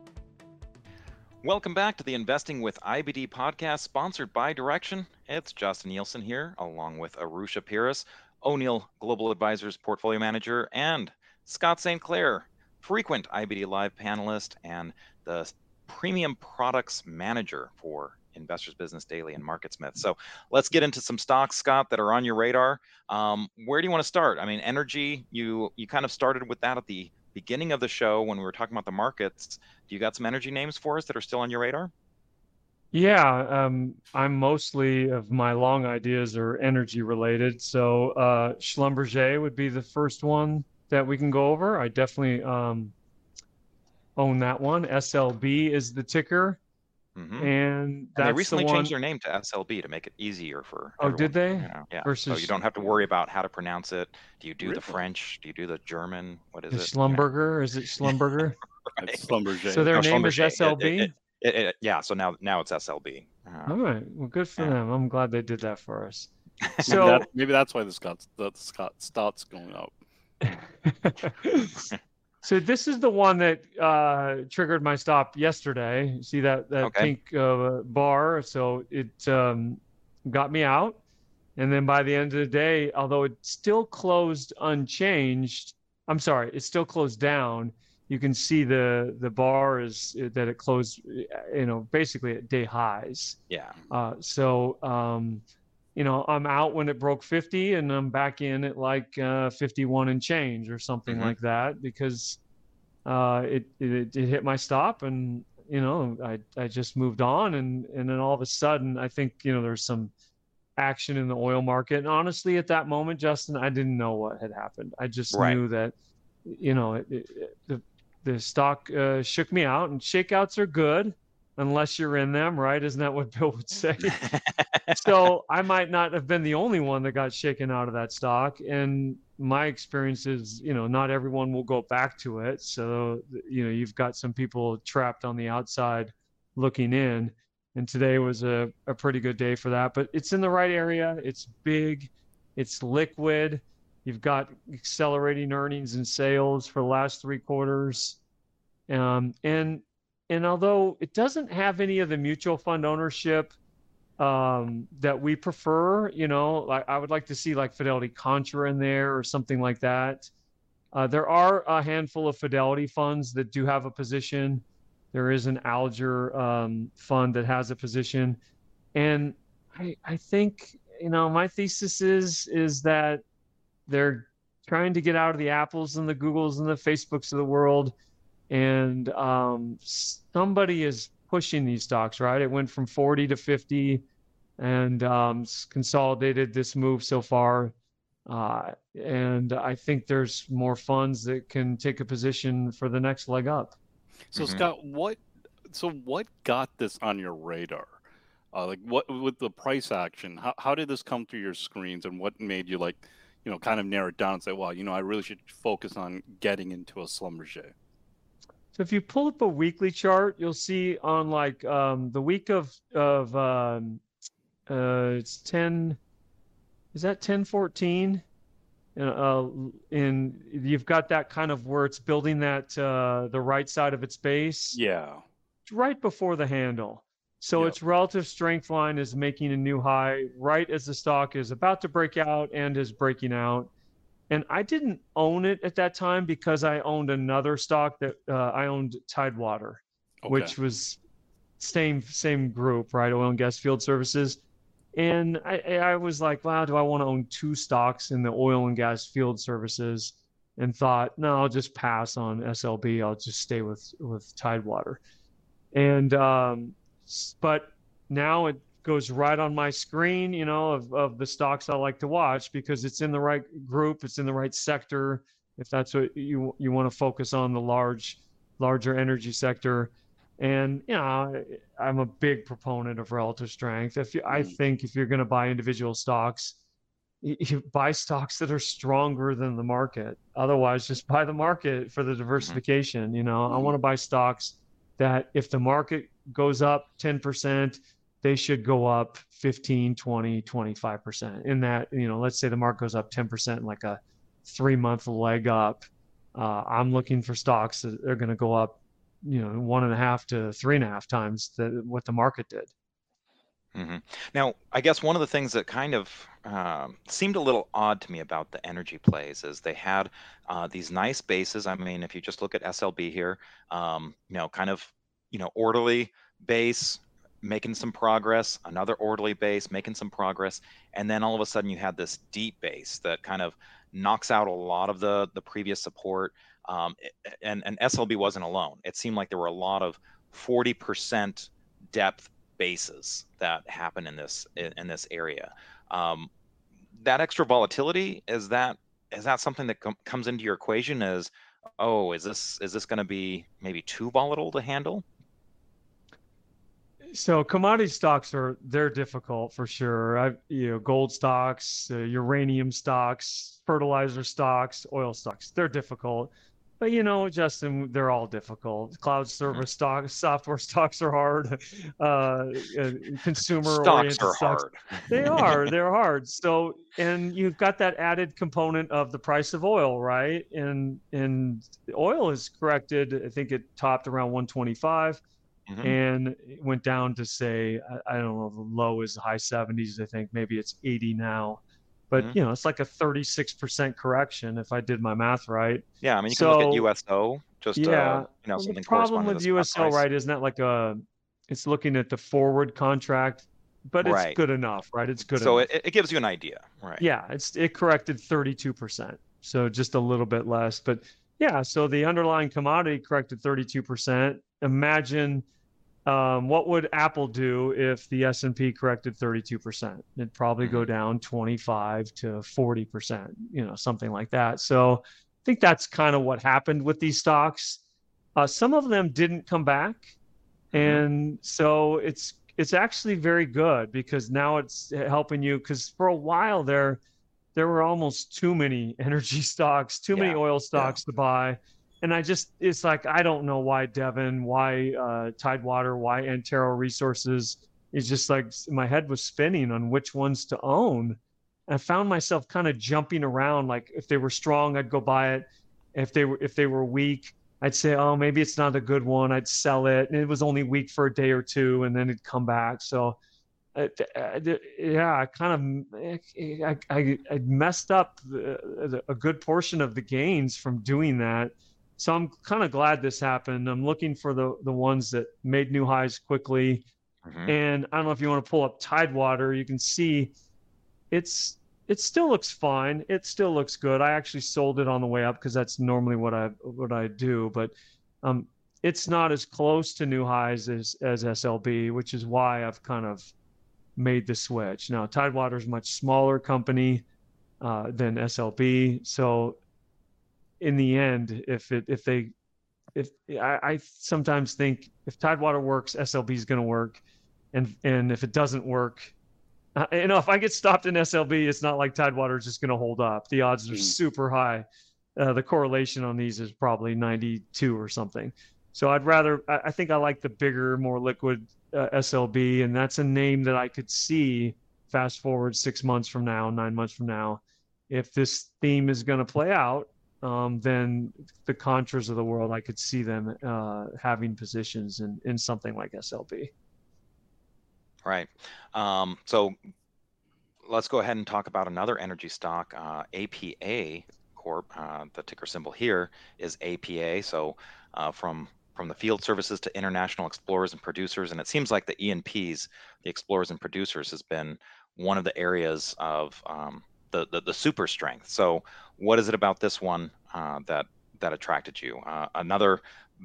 Welcome back to the Investing with IBD podcast, sponsored by Direxion. It's Justin Nielsen here, along with Arusha Peiris, O'Neill Global Advisors Portfolio Manager, and Scott St. Clair, frequent IBD Live panelist and the Premium Products Manager for Investors Business Daily and MarketSmith. So let's get into some stocks, Scott, that are on your radar. Um, where do you want to start? I mean, energy. You you kind of started with that at the beginning of the show when we were talking about the markets. Do you got some energy names for us that are still on your radar? Yeah, um, I'm mostly of my long ideas are energy related. So uh, Schlumberger would be the first one that we can go over. I definitely um, own that one. SLB is the ticker. Mm-hmm. And, and, they recently the changed their name to SLB to make it easier for. Oh, everyone, did they? You know? Yeah. Versus... So you don't have to worry about how to pronounce it. Do you do really? the French? Do you do the German? What is the it? Schlumberger? Is it Schlumberger? right. Schlumberger. So their no, name is SLB. It, it, yeah. So now now it's SLB. Uh, All right. Well, good for yeah. them. I'm glad they did that for us. So maybe, that, maybe that's why the Scott's the Scott starts going up. So this is the one that uh, triggered my stop yesterday. See that that okay. pink uh, bar? So it um, got me out, and then by the end of the day, although it still closed unchanged, I'm sorry, it still closed down. You can see the the bar is that it closed, you know, basically at day highs. Yeah. Uh, so um, you know, I'm out when it broke 50 and I'm back in at like uh, 51 and change or something mm-hmm. like that because uh, it, it, it hit my stop and you know I I just moved on and and then all of a sudden I think you know there's some action in the oil market and honestly at that moment Justin I didn't know what had happened I just right. knew that you know it, it, the the stock uh, shook me out and shakeouts are good unless you're in them, right? Isn't that what Bill would say? so I might not have been the only one that got shaken out of that stock. And my experience is, you know, not everyone will go back to it. So, you know, you've got some people trapped on the outside looking in. And today was a, a pretty good day for that. But it's in the right area. It's big, it's liquid. You've got accelerating earnings and sales for the last three quarters. Um, and and although it doesn't have any of the mutual fund ownership um, that we prefer, you know, like I would like to see like Fidelity Contra in there or something like that. Uh, there are a handful of Fidelity funds that do have a position. There is an Alger um, fund that has a position, and I I think you know my thesis is is that they're trying to get out of the Apples and the Googles and the Facebooks of the world and um, somebody is pushing these stocks, right? It went from 40 to 50 and um, consolidated this move so far. Uh, and I think there's more funds that can take a position for the next leg up. So mm-hmm. Scott, what so what got this on your radar? Uh, like what with the price action? How how did this come through your screens, and what made you like, you know, kind of narrow it down and say, well, you know, I really should focus on getting into a slumber Schlumberger. So if you pull up a weekly chart, you'll see on like um, the week of of um, uh, it's ten. Is that ten fourteen? Uh, and you've got that kind of where it's building that uh, the right side of its base. Yeah. Right before the handle. So yep. its relative strength line is making a new high right as the stock is about to break out and is breaking out. And I didn't own it at that time because I owned another stock that uh, I owned Tidewater, okay. which was same same group, right? Oil and gas field services. And I, I was like, wow, do I want to own two stocks in the oil and gas field services? And thought, no, I'll just pass on SLB. I'll just stay with with Tidewater. And um, but now it goes right on my screen, you know, of, of the stocks I like to watch because it's in the right group, it's in the right sector. If that's what you you want to focus on, the large, larger energy sector, and you know, I'm a big proponent of relative strength. If you, I mm. think if you're going to buy individual stocks, you buy stocks that are stronger than the market. Otherwise, just buy the market for the mm-hmm. diversification. You know, I want to buy stocks that if the market goes up 10%, they should go up 15, 20, 25%. In that, you know, let's say the market goes up 10% like a three month leg up. Uh, I'm looking for stocks that are going to go up, you know, one and a half to three and a half times the, what the market did. Mm-hmm. Now, I guess one of the things that kind of uh, seemed a little odd to me about the energy plays is they had uh, these nice bases. I mean, if you just look at SLB here, um, you know, kind of, you know, orderly base, making some progress, another orderly base, making some progress, and then all of a sudden you had this deep base that kind of knocks out a lot of the the previous support. Um, and and SLB wasn't alone. It seemed like there were a lot of 40% depth bases that happen in this in, in this area. Um, that extra volatility is that is that something that com- comes into your equation as oh is this is this going to be maybe too volatile to handle so commodity stocks are they're difficult for sure. I you know gold stocks, uh, uranium stocks, fertilizer stocks, oil stocks. They're difficult. But you know, Justin, they're all difficult. Cloud service mm-hmm. stocks, software stocks are hard. Uh, uh, consumer stocks are stocks, hard. they are. They're hard. So, and you've got that added component of the price of oil, right? And and oil is corrected. I think it topped around 125 mm-hmm. and went down to say I, I, don't know the low is high 70s i think maybe it's 80 now. But mm-hmm. you know it's like a 36% correction if i did my math right. Yeah i mean you so, can look at uso just yeah uh, you know well, the problem with uso right isn't that like a it's looking at the forward contract but it's good enough right? It's good enough. so it, it gives you an idea right. Yeah it's it corrected 32% so just a little bit less but yeah so the underlying commodity corrected 32% imagine um, what would Apple do if the S&P corrected 32%? It'd probably go mm-hmm. down 25 to 40%, you know, something like that. So I think that's kind of what happened with these stocks. Uh, some of them didn't come back. Mm-hmm. And so it's it's actually very good because now it's helping you because for a while there there were almost too many energy stocks, too yeah. many oil stocks yeah. to buy and I just it's like I don't know why Devon, why uh, Tidewater, why Antero Resources. It's just like my head was spinning on which ones to own. I found myself kind of jumping around. Like if they were strong, I'd go buy it. If they were if they were weak, I'd say, oh, maybe it's not a good one. I'd sell it. And it was only weak for a day or two, and then it'd come back. So, uh, uh, yeah, I kind of I, I, I messed up a good portion of the gains from doing that so I'm kind of glad this happened. I'm looking for the the ones that made new highs quickly. Mm-hmm. And I don't know if you want to pull up Tidewater, you can see it's it still looks fine. It still looks good. I actually sold it on the way up because that's normally what I what I do, but um, it's not as close to new highs as as SLB, which is why I've kind of made the switch. Now Tidewater is a much smaller company uh, than SLB, so in the end, if it if they if I, I sometimes think if Tidewater works, SLB is going to work, and and if it doesn't work, uh, you know, if I get stopped in SLB, it's not like Tidewater is just going to hold up. The odds are mm. super high. Uh, the correlation on these is probably 92 or something. So I'd rather, I, I think I like the bigger, more liquid uh, SLB, and that's a name that I could see fast forward six months from now, nine months from now, if this theme is going to play out um, then the Contras of the world, I could see them uh, having positions in, in something like SLB. Right. Um, so let's go ahead and talk about another energy stock, uh, APA Corp. Uh, the ticker symbol here is APA. So uh, from from the field services to international explorers and producers, and it seems like the E&Ps, the explorers and producers, has been one of the areas of um, the, the, the super strength. So what is it about this one uh, that that attracted you? Uh, another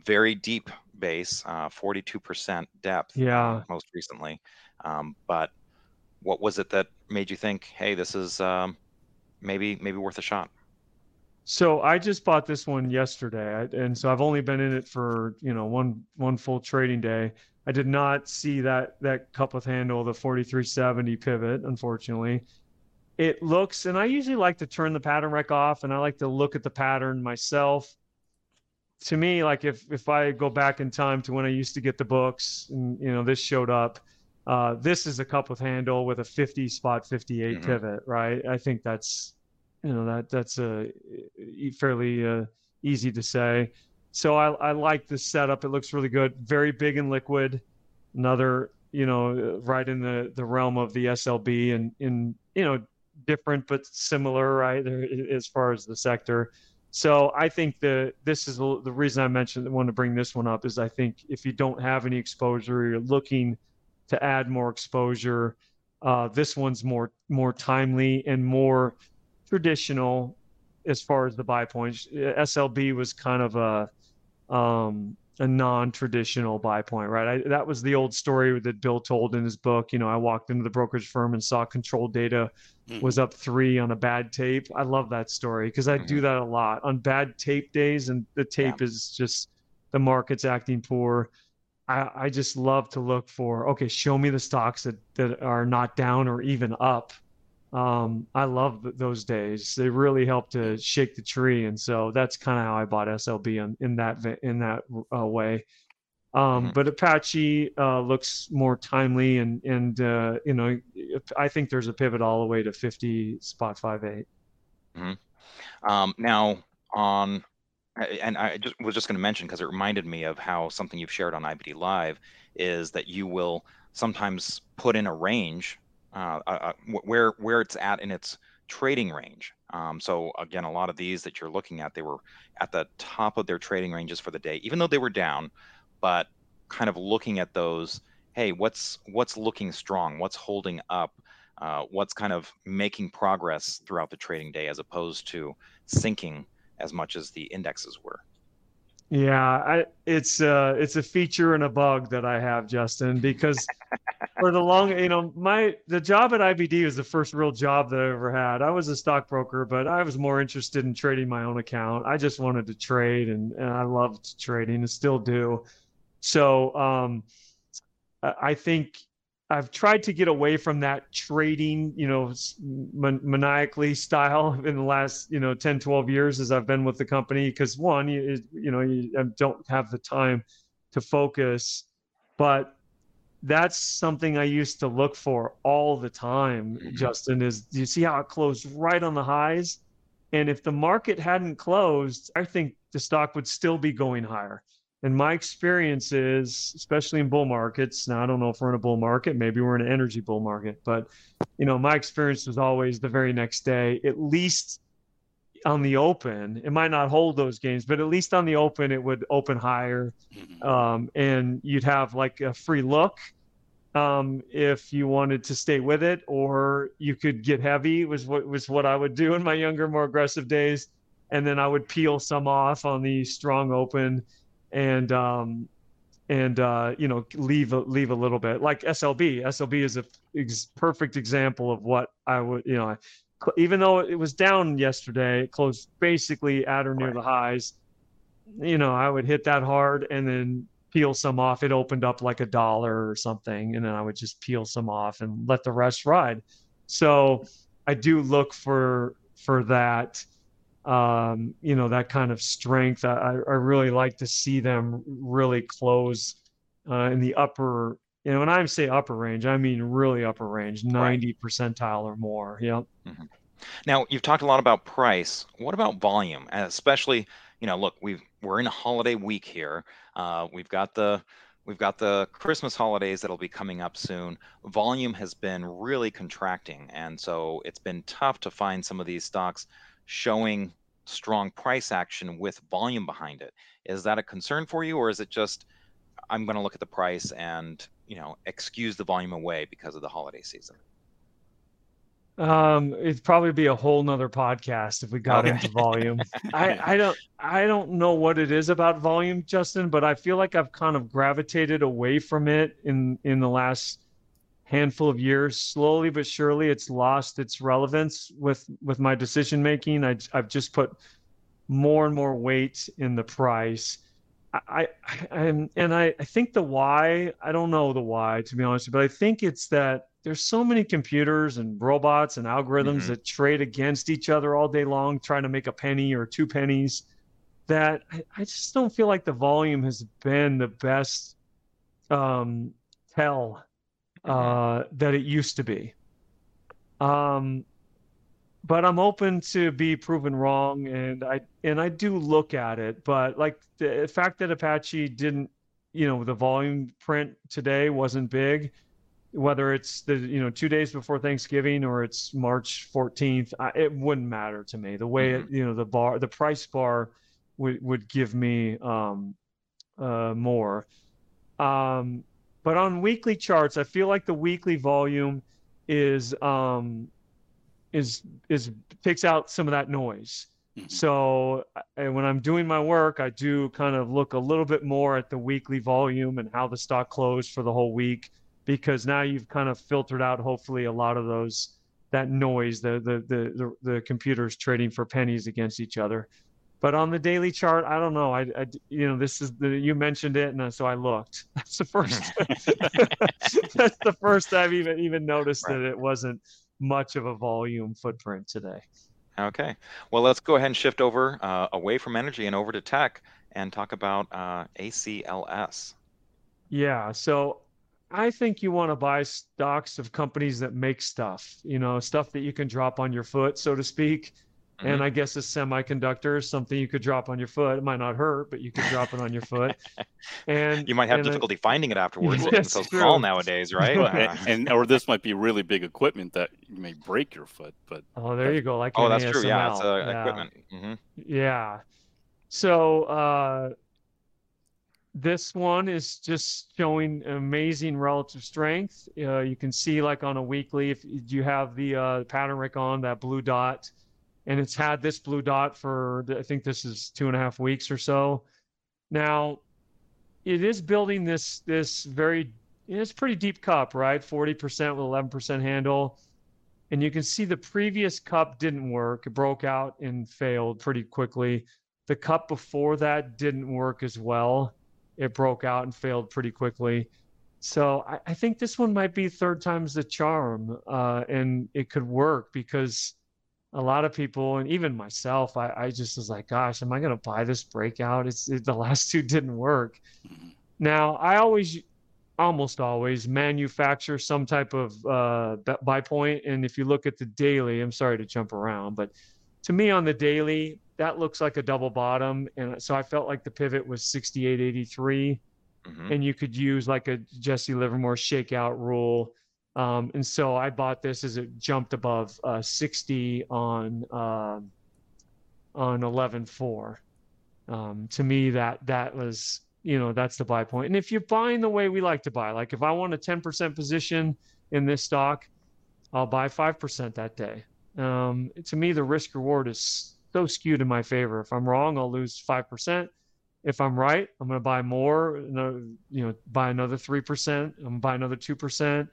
very deep base, 42% uh, depth. Yeah. most recently, um, but what was it that made you think, hey, this is um, maybe maybe worth a shot? So I just bought this one yesterday, and so I've only been in it for you know one one full trading day. I did not see that that cup with handle, the 4370 pivot, unfortunately. It looks, and I usually like to turn the pattern rec off, and I like to look at the pattern myself. To me, like if if I go back in time to when I used to get the books, and you know this showed up, uh, this is a cup with handle with a 50 spot 58 mm-hmm. pivot, right? I think that's, you know, that that's a fairly uh, easy to say. So I, I like this setup. It looks really good. Very big and liquid. Another, you know, right in the the realm of the SLB and in you know different but similar, right? As far as the sector. So I think the this is the reason I mentioned I want to bring this one up is I think if you don't have any exposure, you're looking to add more exposure. Uh, this one's more more timely and more traditional as far as the buy points. SLB was kind of a um, a non-traditional buy point, right? I, that was the old story that Bill told in his book. You know, I walked into the brokerage firm and saw control data mm-hmm. was up three on a bad tape. I love that story because I mm-hmm. do that a lot on bad tape days, and the tape yeah. is just the market's acting poor. I, I just love to look for okay, show me the stocks that, that are not down or even up. Um, I love those days. They really help to shake the tree, and so that's kind of how I bought SLB in, in that in that uh, way. Um, mm-hmm. But Apache uh, looks more timely, and and uh, you know I think there's a pivot all the way to 50 spot five eight. Mm-hmm. Um, now on and I just was just going to mention because it reminded me of how something you've shared on IBD Live is that you will sometimes put in a range uh, uh, uh where where it's at in its trading range. Um, so again, a lot of these that you're looking at, they were at the top of their trading ranges for the day, even though they were down, but kind of looking at those. Hey, what's what's looking strong? What's holding up? Uh, what's kind of making progress throughout the trading day, as opposed to sinking as much as the indexes were. Yeah, I, it's uh, it's a feature and a bug that I have, Justin, because for the long, you know, my the job at IBD was the first real job that I ever had. I was a stockbroker, but I was more interested in trading my own account. I just wanted to trade, and, and I loved trading, and still do. So um, I think I've tried to get away from that trading, you know, man- maniacally style in the last, you know, 10, 12 years as I've been with the company. Because one, you, you know, you don't have the time to focus. But that's something I used to look for all the time, mm-hmm. Justin, is do you see how it closed right on the highs? And if the market hadn't closed, I think the stock would still be going higher. And my experience is, especially in bull markets, now I don't know if we're in a bull market, maybe we're in an energy bull market, but you know, my experience was always the very next day, at least on the open, it might not hold those games, but at least on the open, it would open higher. Mm-hmm. Um, and you'd have like a free look um, if you wanted to stay with it, or you could get heavy was what was what I would do in my younger, more aggressive days. And then I would peel some off on the strong open and um, and uh, you know leave a, leave a little bit like SLB. SLB is a ex- perfect example of what I would you know. Even though it was down yesterday, it closed basically at or near right. the highs. You know, I would hit that hard and then peel some off. It opened up like a dollar or something, and then I would just peel some off and let the rest ride. So I do look for for that um, you know, that kind of strength. I, I really like to see them really close uh, in the upper, you know, when I say upper range, I mean really upper range, 90 right. percentile or more. Yep. Mm-hmm. Now, you've talked a lot about price. What about volume? And especially, you know, look, we've we're in a holiday week here. Uh, we've got the We've got the Christmas holidays that'll be coming up soon. Volume has been really contracting, and so it's been tough to find some of these stocks showing strong price action with volume behind it. Is that a concern for you, or is it just I'm going to look at the price and you know excuse the volume away because of the holiday season? Um, it'd probably be a whole nother podcast if we got okay. into volume. I, I don't I don't know what it is about volume, Justin, but I feel like I've kind of gravitated away from it in in the last handful of years. Slowly but surely, it's lost its relevance with with my decision making. I I've just put more and more weight in the price. I, I, I and I, I think the why I don't know the why to be honest, but I think it's that there's so many computers and robots and algorithms mm-hmm. that trade against each other all day long, trying to make a penny or two pennies. That I, I just don't feel like the volume has been the best um, tell mm-hmm. uh, that it used to be. Um, but I'm open to be proven wrong, and I and I do look at it. But like the fact that Apache didn't, you know, the volume print today wasn't big whether it's the you know two days before Thanksgiving or it's March 14th, I, it wouldn't matter to me. The way mm-hmm. it, you know the bar, the price bar would would give me um, uh, more. Um, but on weekly charts, I feel like the weekly volume is um, is is picks out some of that noise. Mm-hmm. So when I'm doing my work, I do kind of look a little bit more at the weekly volume and how the stock closed for the whole week because now you've kind of filtered out hopefully a lot of those that noise the the the the, the computers trading for pennies against each other but on the daily chart i don't know i, I you know this is the you mentioned it and so i looked that's the first that's the first i've even even noticed right. that it wasn't much of a volume footprint today. Okay. Well let's go ahead and shift over uh, away from energy and over to tech and talk about uh, acls yeah so I think you want to buy stocks of companies that make stuff, you know, stuff that you can drop on your foot, so to speak. Mm-hmm. And I guess a semiconductor is something you could drop on your foot. It might not hurt, but you could drop it on your foot. And you might have difficulty finding it afterwards. It's so small nowadays, right? and, and, or this might be really big equipment that you may break your foot. But oh, there you go. Like oh, that's ASML. true. Yeah, it's uh, yeah. equipment. Mm-hmm. Yeah. So uh, this one is just showing amazing relative strength. Uh, you can see like on a weekly, if you have the uh, pattern rec on that blue dot, and it's had this blue dot for I think this is two and a half weeks or so. Now, it is building this this very it's pretty deep cup, right? Forty percent with eleven percent handle, and you can see the previous cup didn't work. It broke out and failed pretty quickly. The cup before that didn't work as well it broke out and failed pretty quickly. So I, I think this one might be third time's the charm, uh, and it could work because a lot of people and even myself, I, I just was like, gosh, am I going to buy this breakout? It's it, the last two didn't work. Mm-hmm. Now I always, almost always manufacture some type of uh, buy point, and if you look at the daily, I'm sorry to jump around, but to me on the daily, that looks like a double bottom. And so I felt like the pivot was 68.83. Mm-hmm. And you could use like a Jesse Livermore shakeout rule. Um, and so I bought this as it jumped above uh, 60 on uh, on 11.4. Um, to me, that that was you know that's the buy point. And if you're buying the way we like to buy, like if I want a 10% position in this stock, I'll buy 5% that day. Um, to me, the risk reward is so skewed in my favor. If I'm wrong, I'll lose 5%. If I'm right, I'm going to buy more, you know, buy another 3%, I'm going to buy another 2%.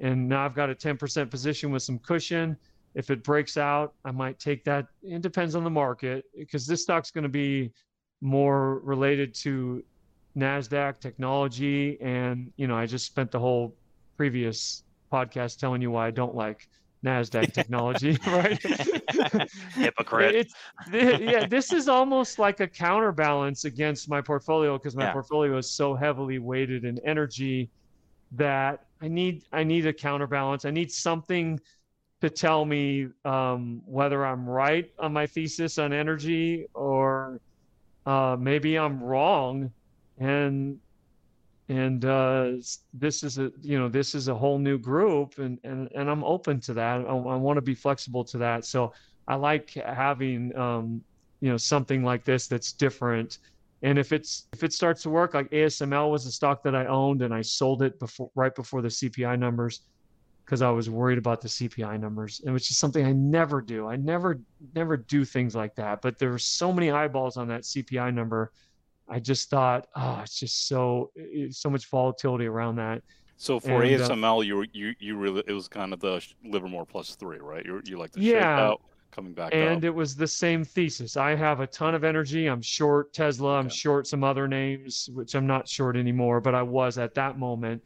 And now I've got a 10% position with some cushion. If it breaks out, I might take that. It depends on the market because this stock's going to be more related to NASDAQ technology. And, you know, I just spent the whole previous podcast telling you why I don't like Nasdaq technology, right? Hypocrite. It's, yeah, this is almost like a counterbalance against my portfolio because my yeah. portfolio is so heavily weighted in energy that I need I need a counterbalance. I need something to tell me um, whether I'm right on my thesis on energy or uh, maybe I'm wrong. And and uh, this is a you know this is a whole new group and and, and i'm open to that i, I want to be flexible to that so i like having um, you know something like this that's different and if it's if it starts to work like asml was a stock that i owned and i sold it before right before the cpi numbers because i was worried about the cpi numbers and which is something i never do i never never do things like that but there were so many eyeballs on that cpi number I just thought, oh, it's just so so much volatility around that. So for and, ASML, uh, you you you really it was kind of the Livermore plus three, right? You you like the yeah, out, coming back, and up. it was the same thesis. I have a ton of energy. I'm short Tesla. I'm short some other names, which I'm not short anymore, but I was at that moment.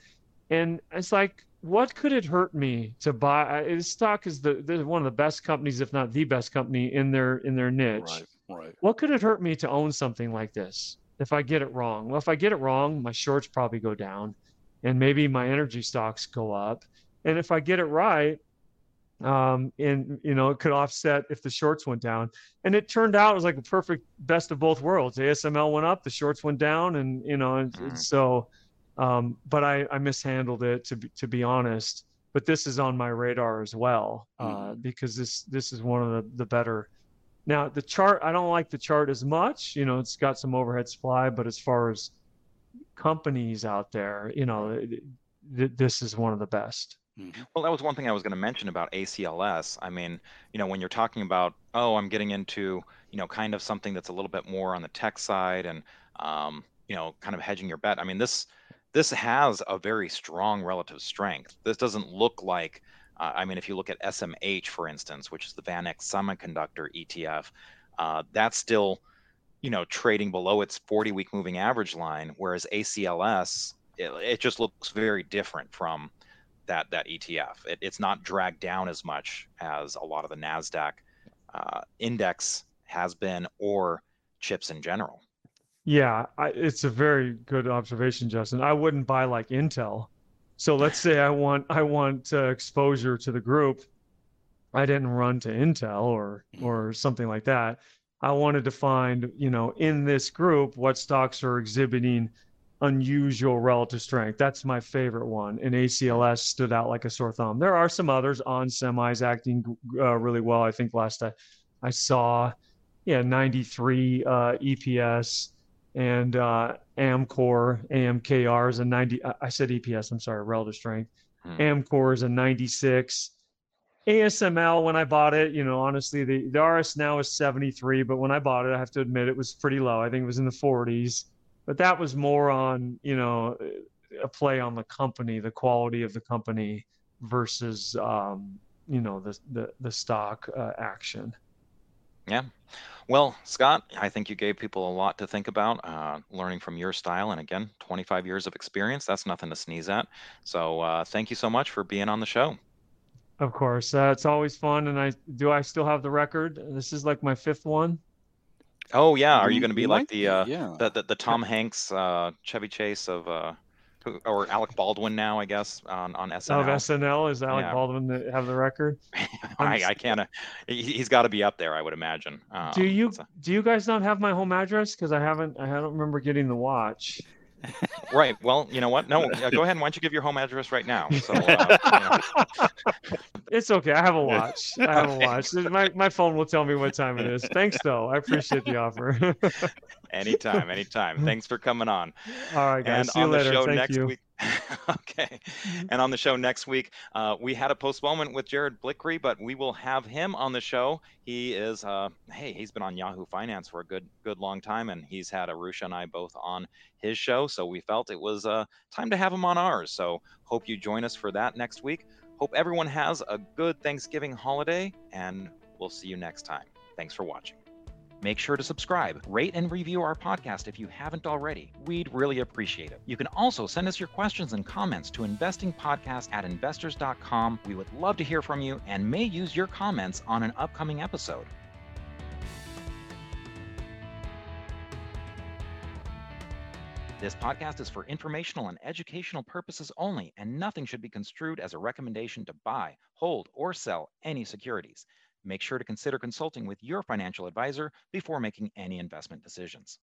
And it's like, what could it hurt me to buy? This stock is the, the one of the best companies, if not the best company in their in their niche. Right, right. What could it hurt me to own something like this? if I get it wrong. Well, if I get it wrong, my shorts probably go down and maybe my energy stocks go up. And if I get it right, um, and you know, it could offset if the shorts went down. And it turned out it was like a perfect best of both worlds. ASML went up, the shorts went down, and you know, and, and mm. so. Um, but I, I mishandled it to be, to be honest. But this is on my radar as well uh, mm. because this this is one of the, the better now the chart, I don't like the chart as much. You know, it's got some overhead supply, but as far as companies out there, you know, th- this is one of the best. Mm-hmm. Well, that was one thing I was going to mention about ACLS. I mean, you know, when you're talking about, oh, I'm getting into, you know, kind of something that's a little bit more on the tech side and, um, you know, kind of hedging your bet. I mean, this this has a very strong relative strength. This doesn't look like uh, I mean, if you look at SMH, for instance, which is the VanEck Semiconductor ETF, uh, that's still, you know, trading below its 40-week moving average line, whereas ACLS, it, it just looks very different from that that ETF. It, it's not dragged down as much as a lot of the Nasdaq uh, index has been, or chips in general. Yeah, I, it's a very good observation, Justin. I wouldn't buy like Intel so let's say I want I want uh, exposure to the group. I didn't run to Intel or or something like that. I wanted to find, you know, in this group what stocks are exhibiting unusual relative strength. That's my favorite one. And ACLS stood out like a sore thumb. There are some others on semis acting uh, really well. I think last I, I saw, yeah, 93 uh, EPS and uh, Amkor, AMKR is a 90. I said EPS, I'm sorry, relative strength. Hmm. Amkor is a 96. ASML, when I bought it, you know, honestly, the, the RS now is 73, but when I bought it, I have to admit it was pretty low. I think it was in the 40s, but that was more on, you know, a play on the company, the quality of the company versus, um, you know, the, the, the stock uh, action. Yeah. Well, Scott, I think you gave people a lot to think about, uh, learning from your style. And again, 25 years of experience, that's nothing to sneeze at. So uh, thank you so much for being on the show. Of course. Uh, it's always fun. And I do I still have the record? This is like my fifth one. Oh, yeah. Are you going to be like the, uh, yeah. the, the, the Tom Hanks, uh, Chevy Chase of uh, or Alec Baldwin now, I guess, on on SNL. Of SNL is Alec yeah. Baldwin that have the record? I, I can't. Uh, he's got to be up there, I would imagine. Um, do you so. do you guys not have my home address? Because I haven't. I don't remember getting the watch right. Well, you know what? No, go ahead. And Why don't you give your home address right now? So, uh, you know. It's okay. I have a watch. I have a watch. My, my phone will tell me what time it is. Thanks, though. I appreciate the offer. anytime, anytime. Thanks for coming on. All right, guys. And See on you later. the show Thank next you. week. okay. And on the show next week, uh, we had a postponement with Jared Blikre, but we will have him on the show. He is, uh, hey, he's been on Yahoo Finance for a good, good long time, and he's had Arusha and I both on his show. So we felt it was uh, time to have him on ours. So hope you join us for that next week. Hope everyone has a good Thanksgiving holiday, and we'll see you next time. Thanks for watching. Make sure to subscribe, rate, and review our podcast if you haven't already. We'd really appreciate it. You can also send us your questions and comments to investingpodcast at investors.com. We would love to hear from you and may use your comments on an upcoming episode. This podcast is for informational and educational purposes only, and nothing should be construed as a recommendation to buy, hold, or sell any securities. Make sure to consider consulting with your financial advisor before making any investment decisions.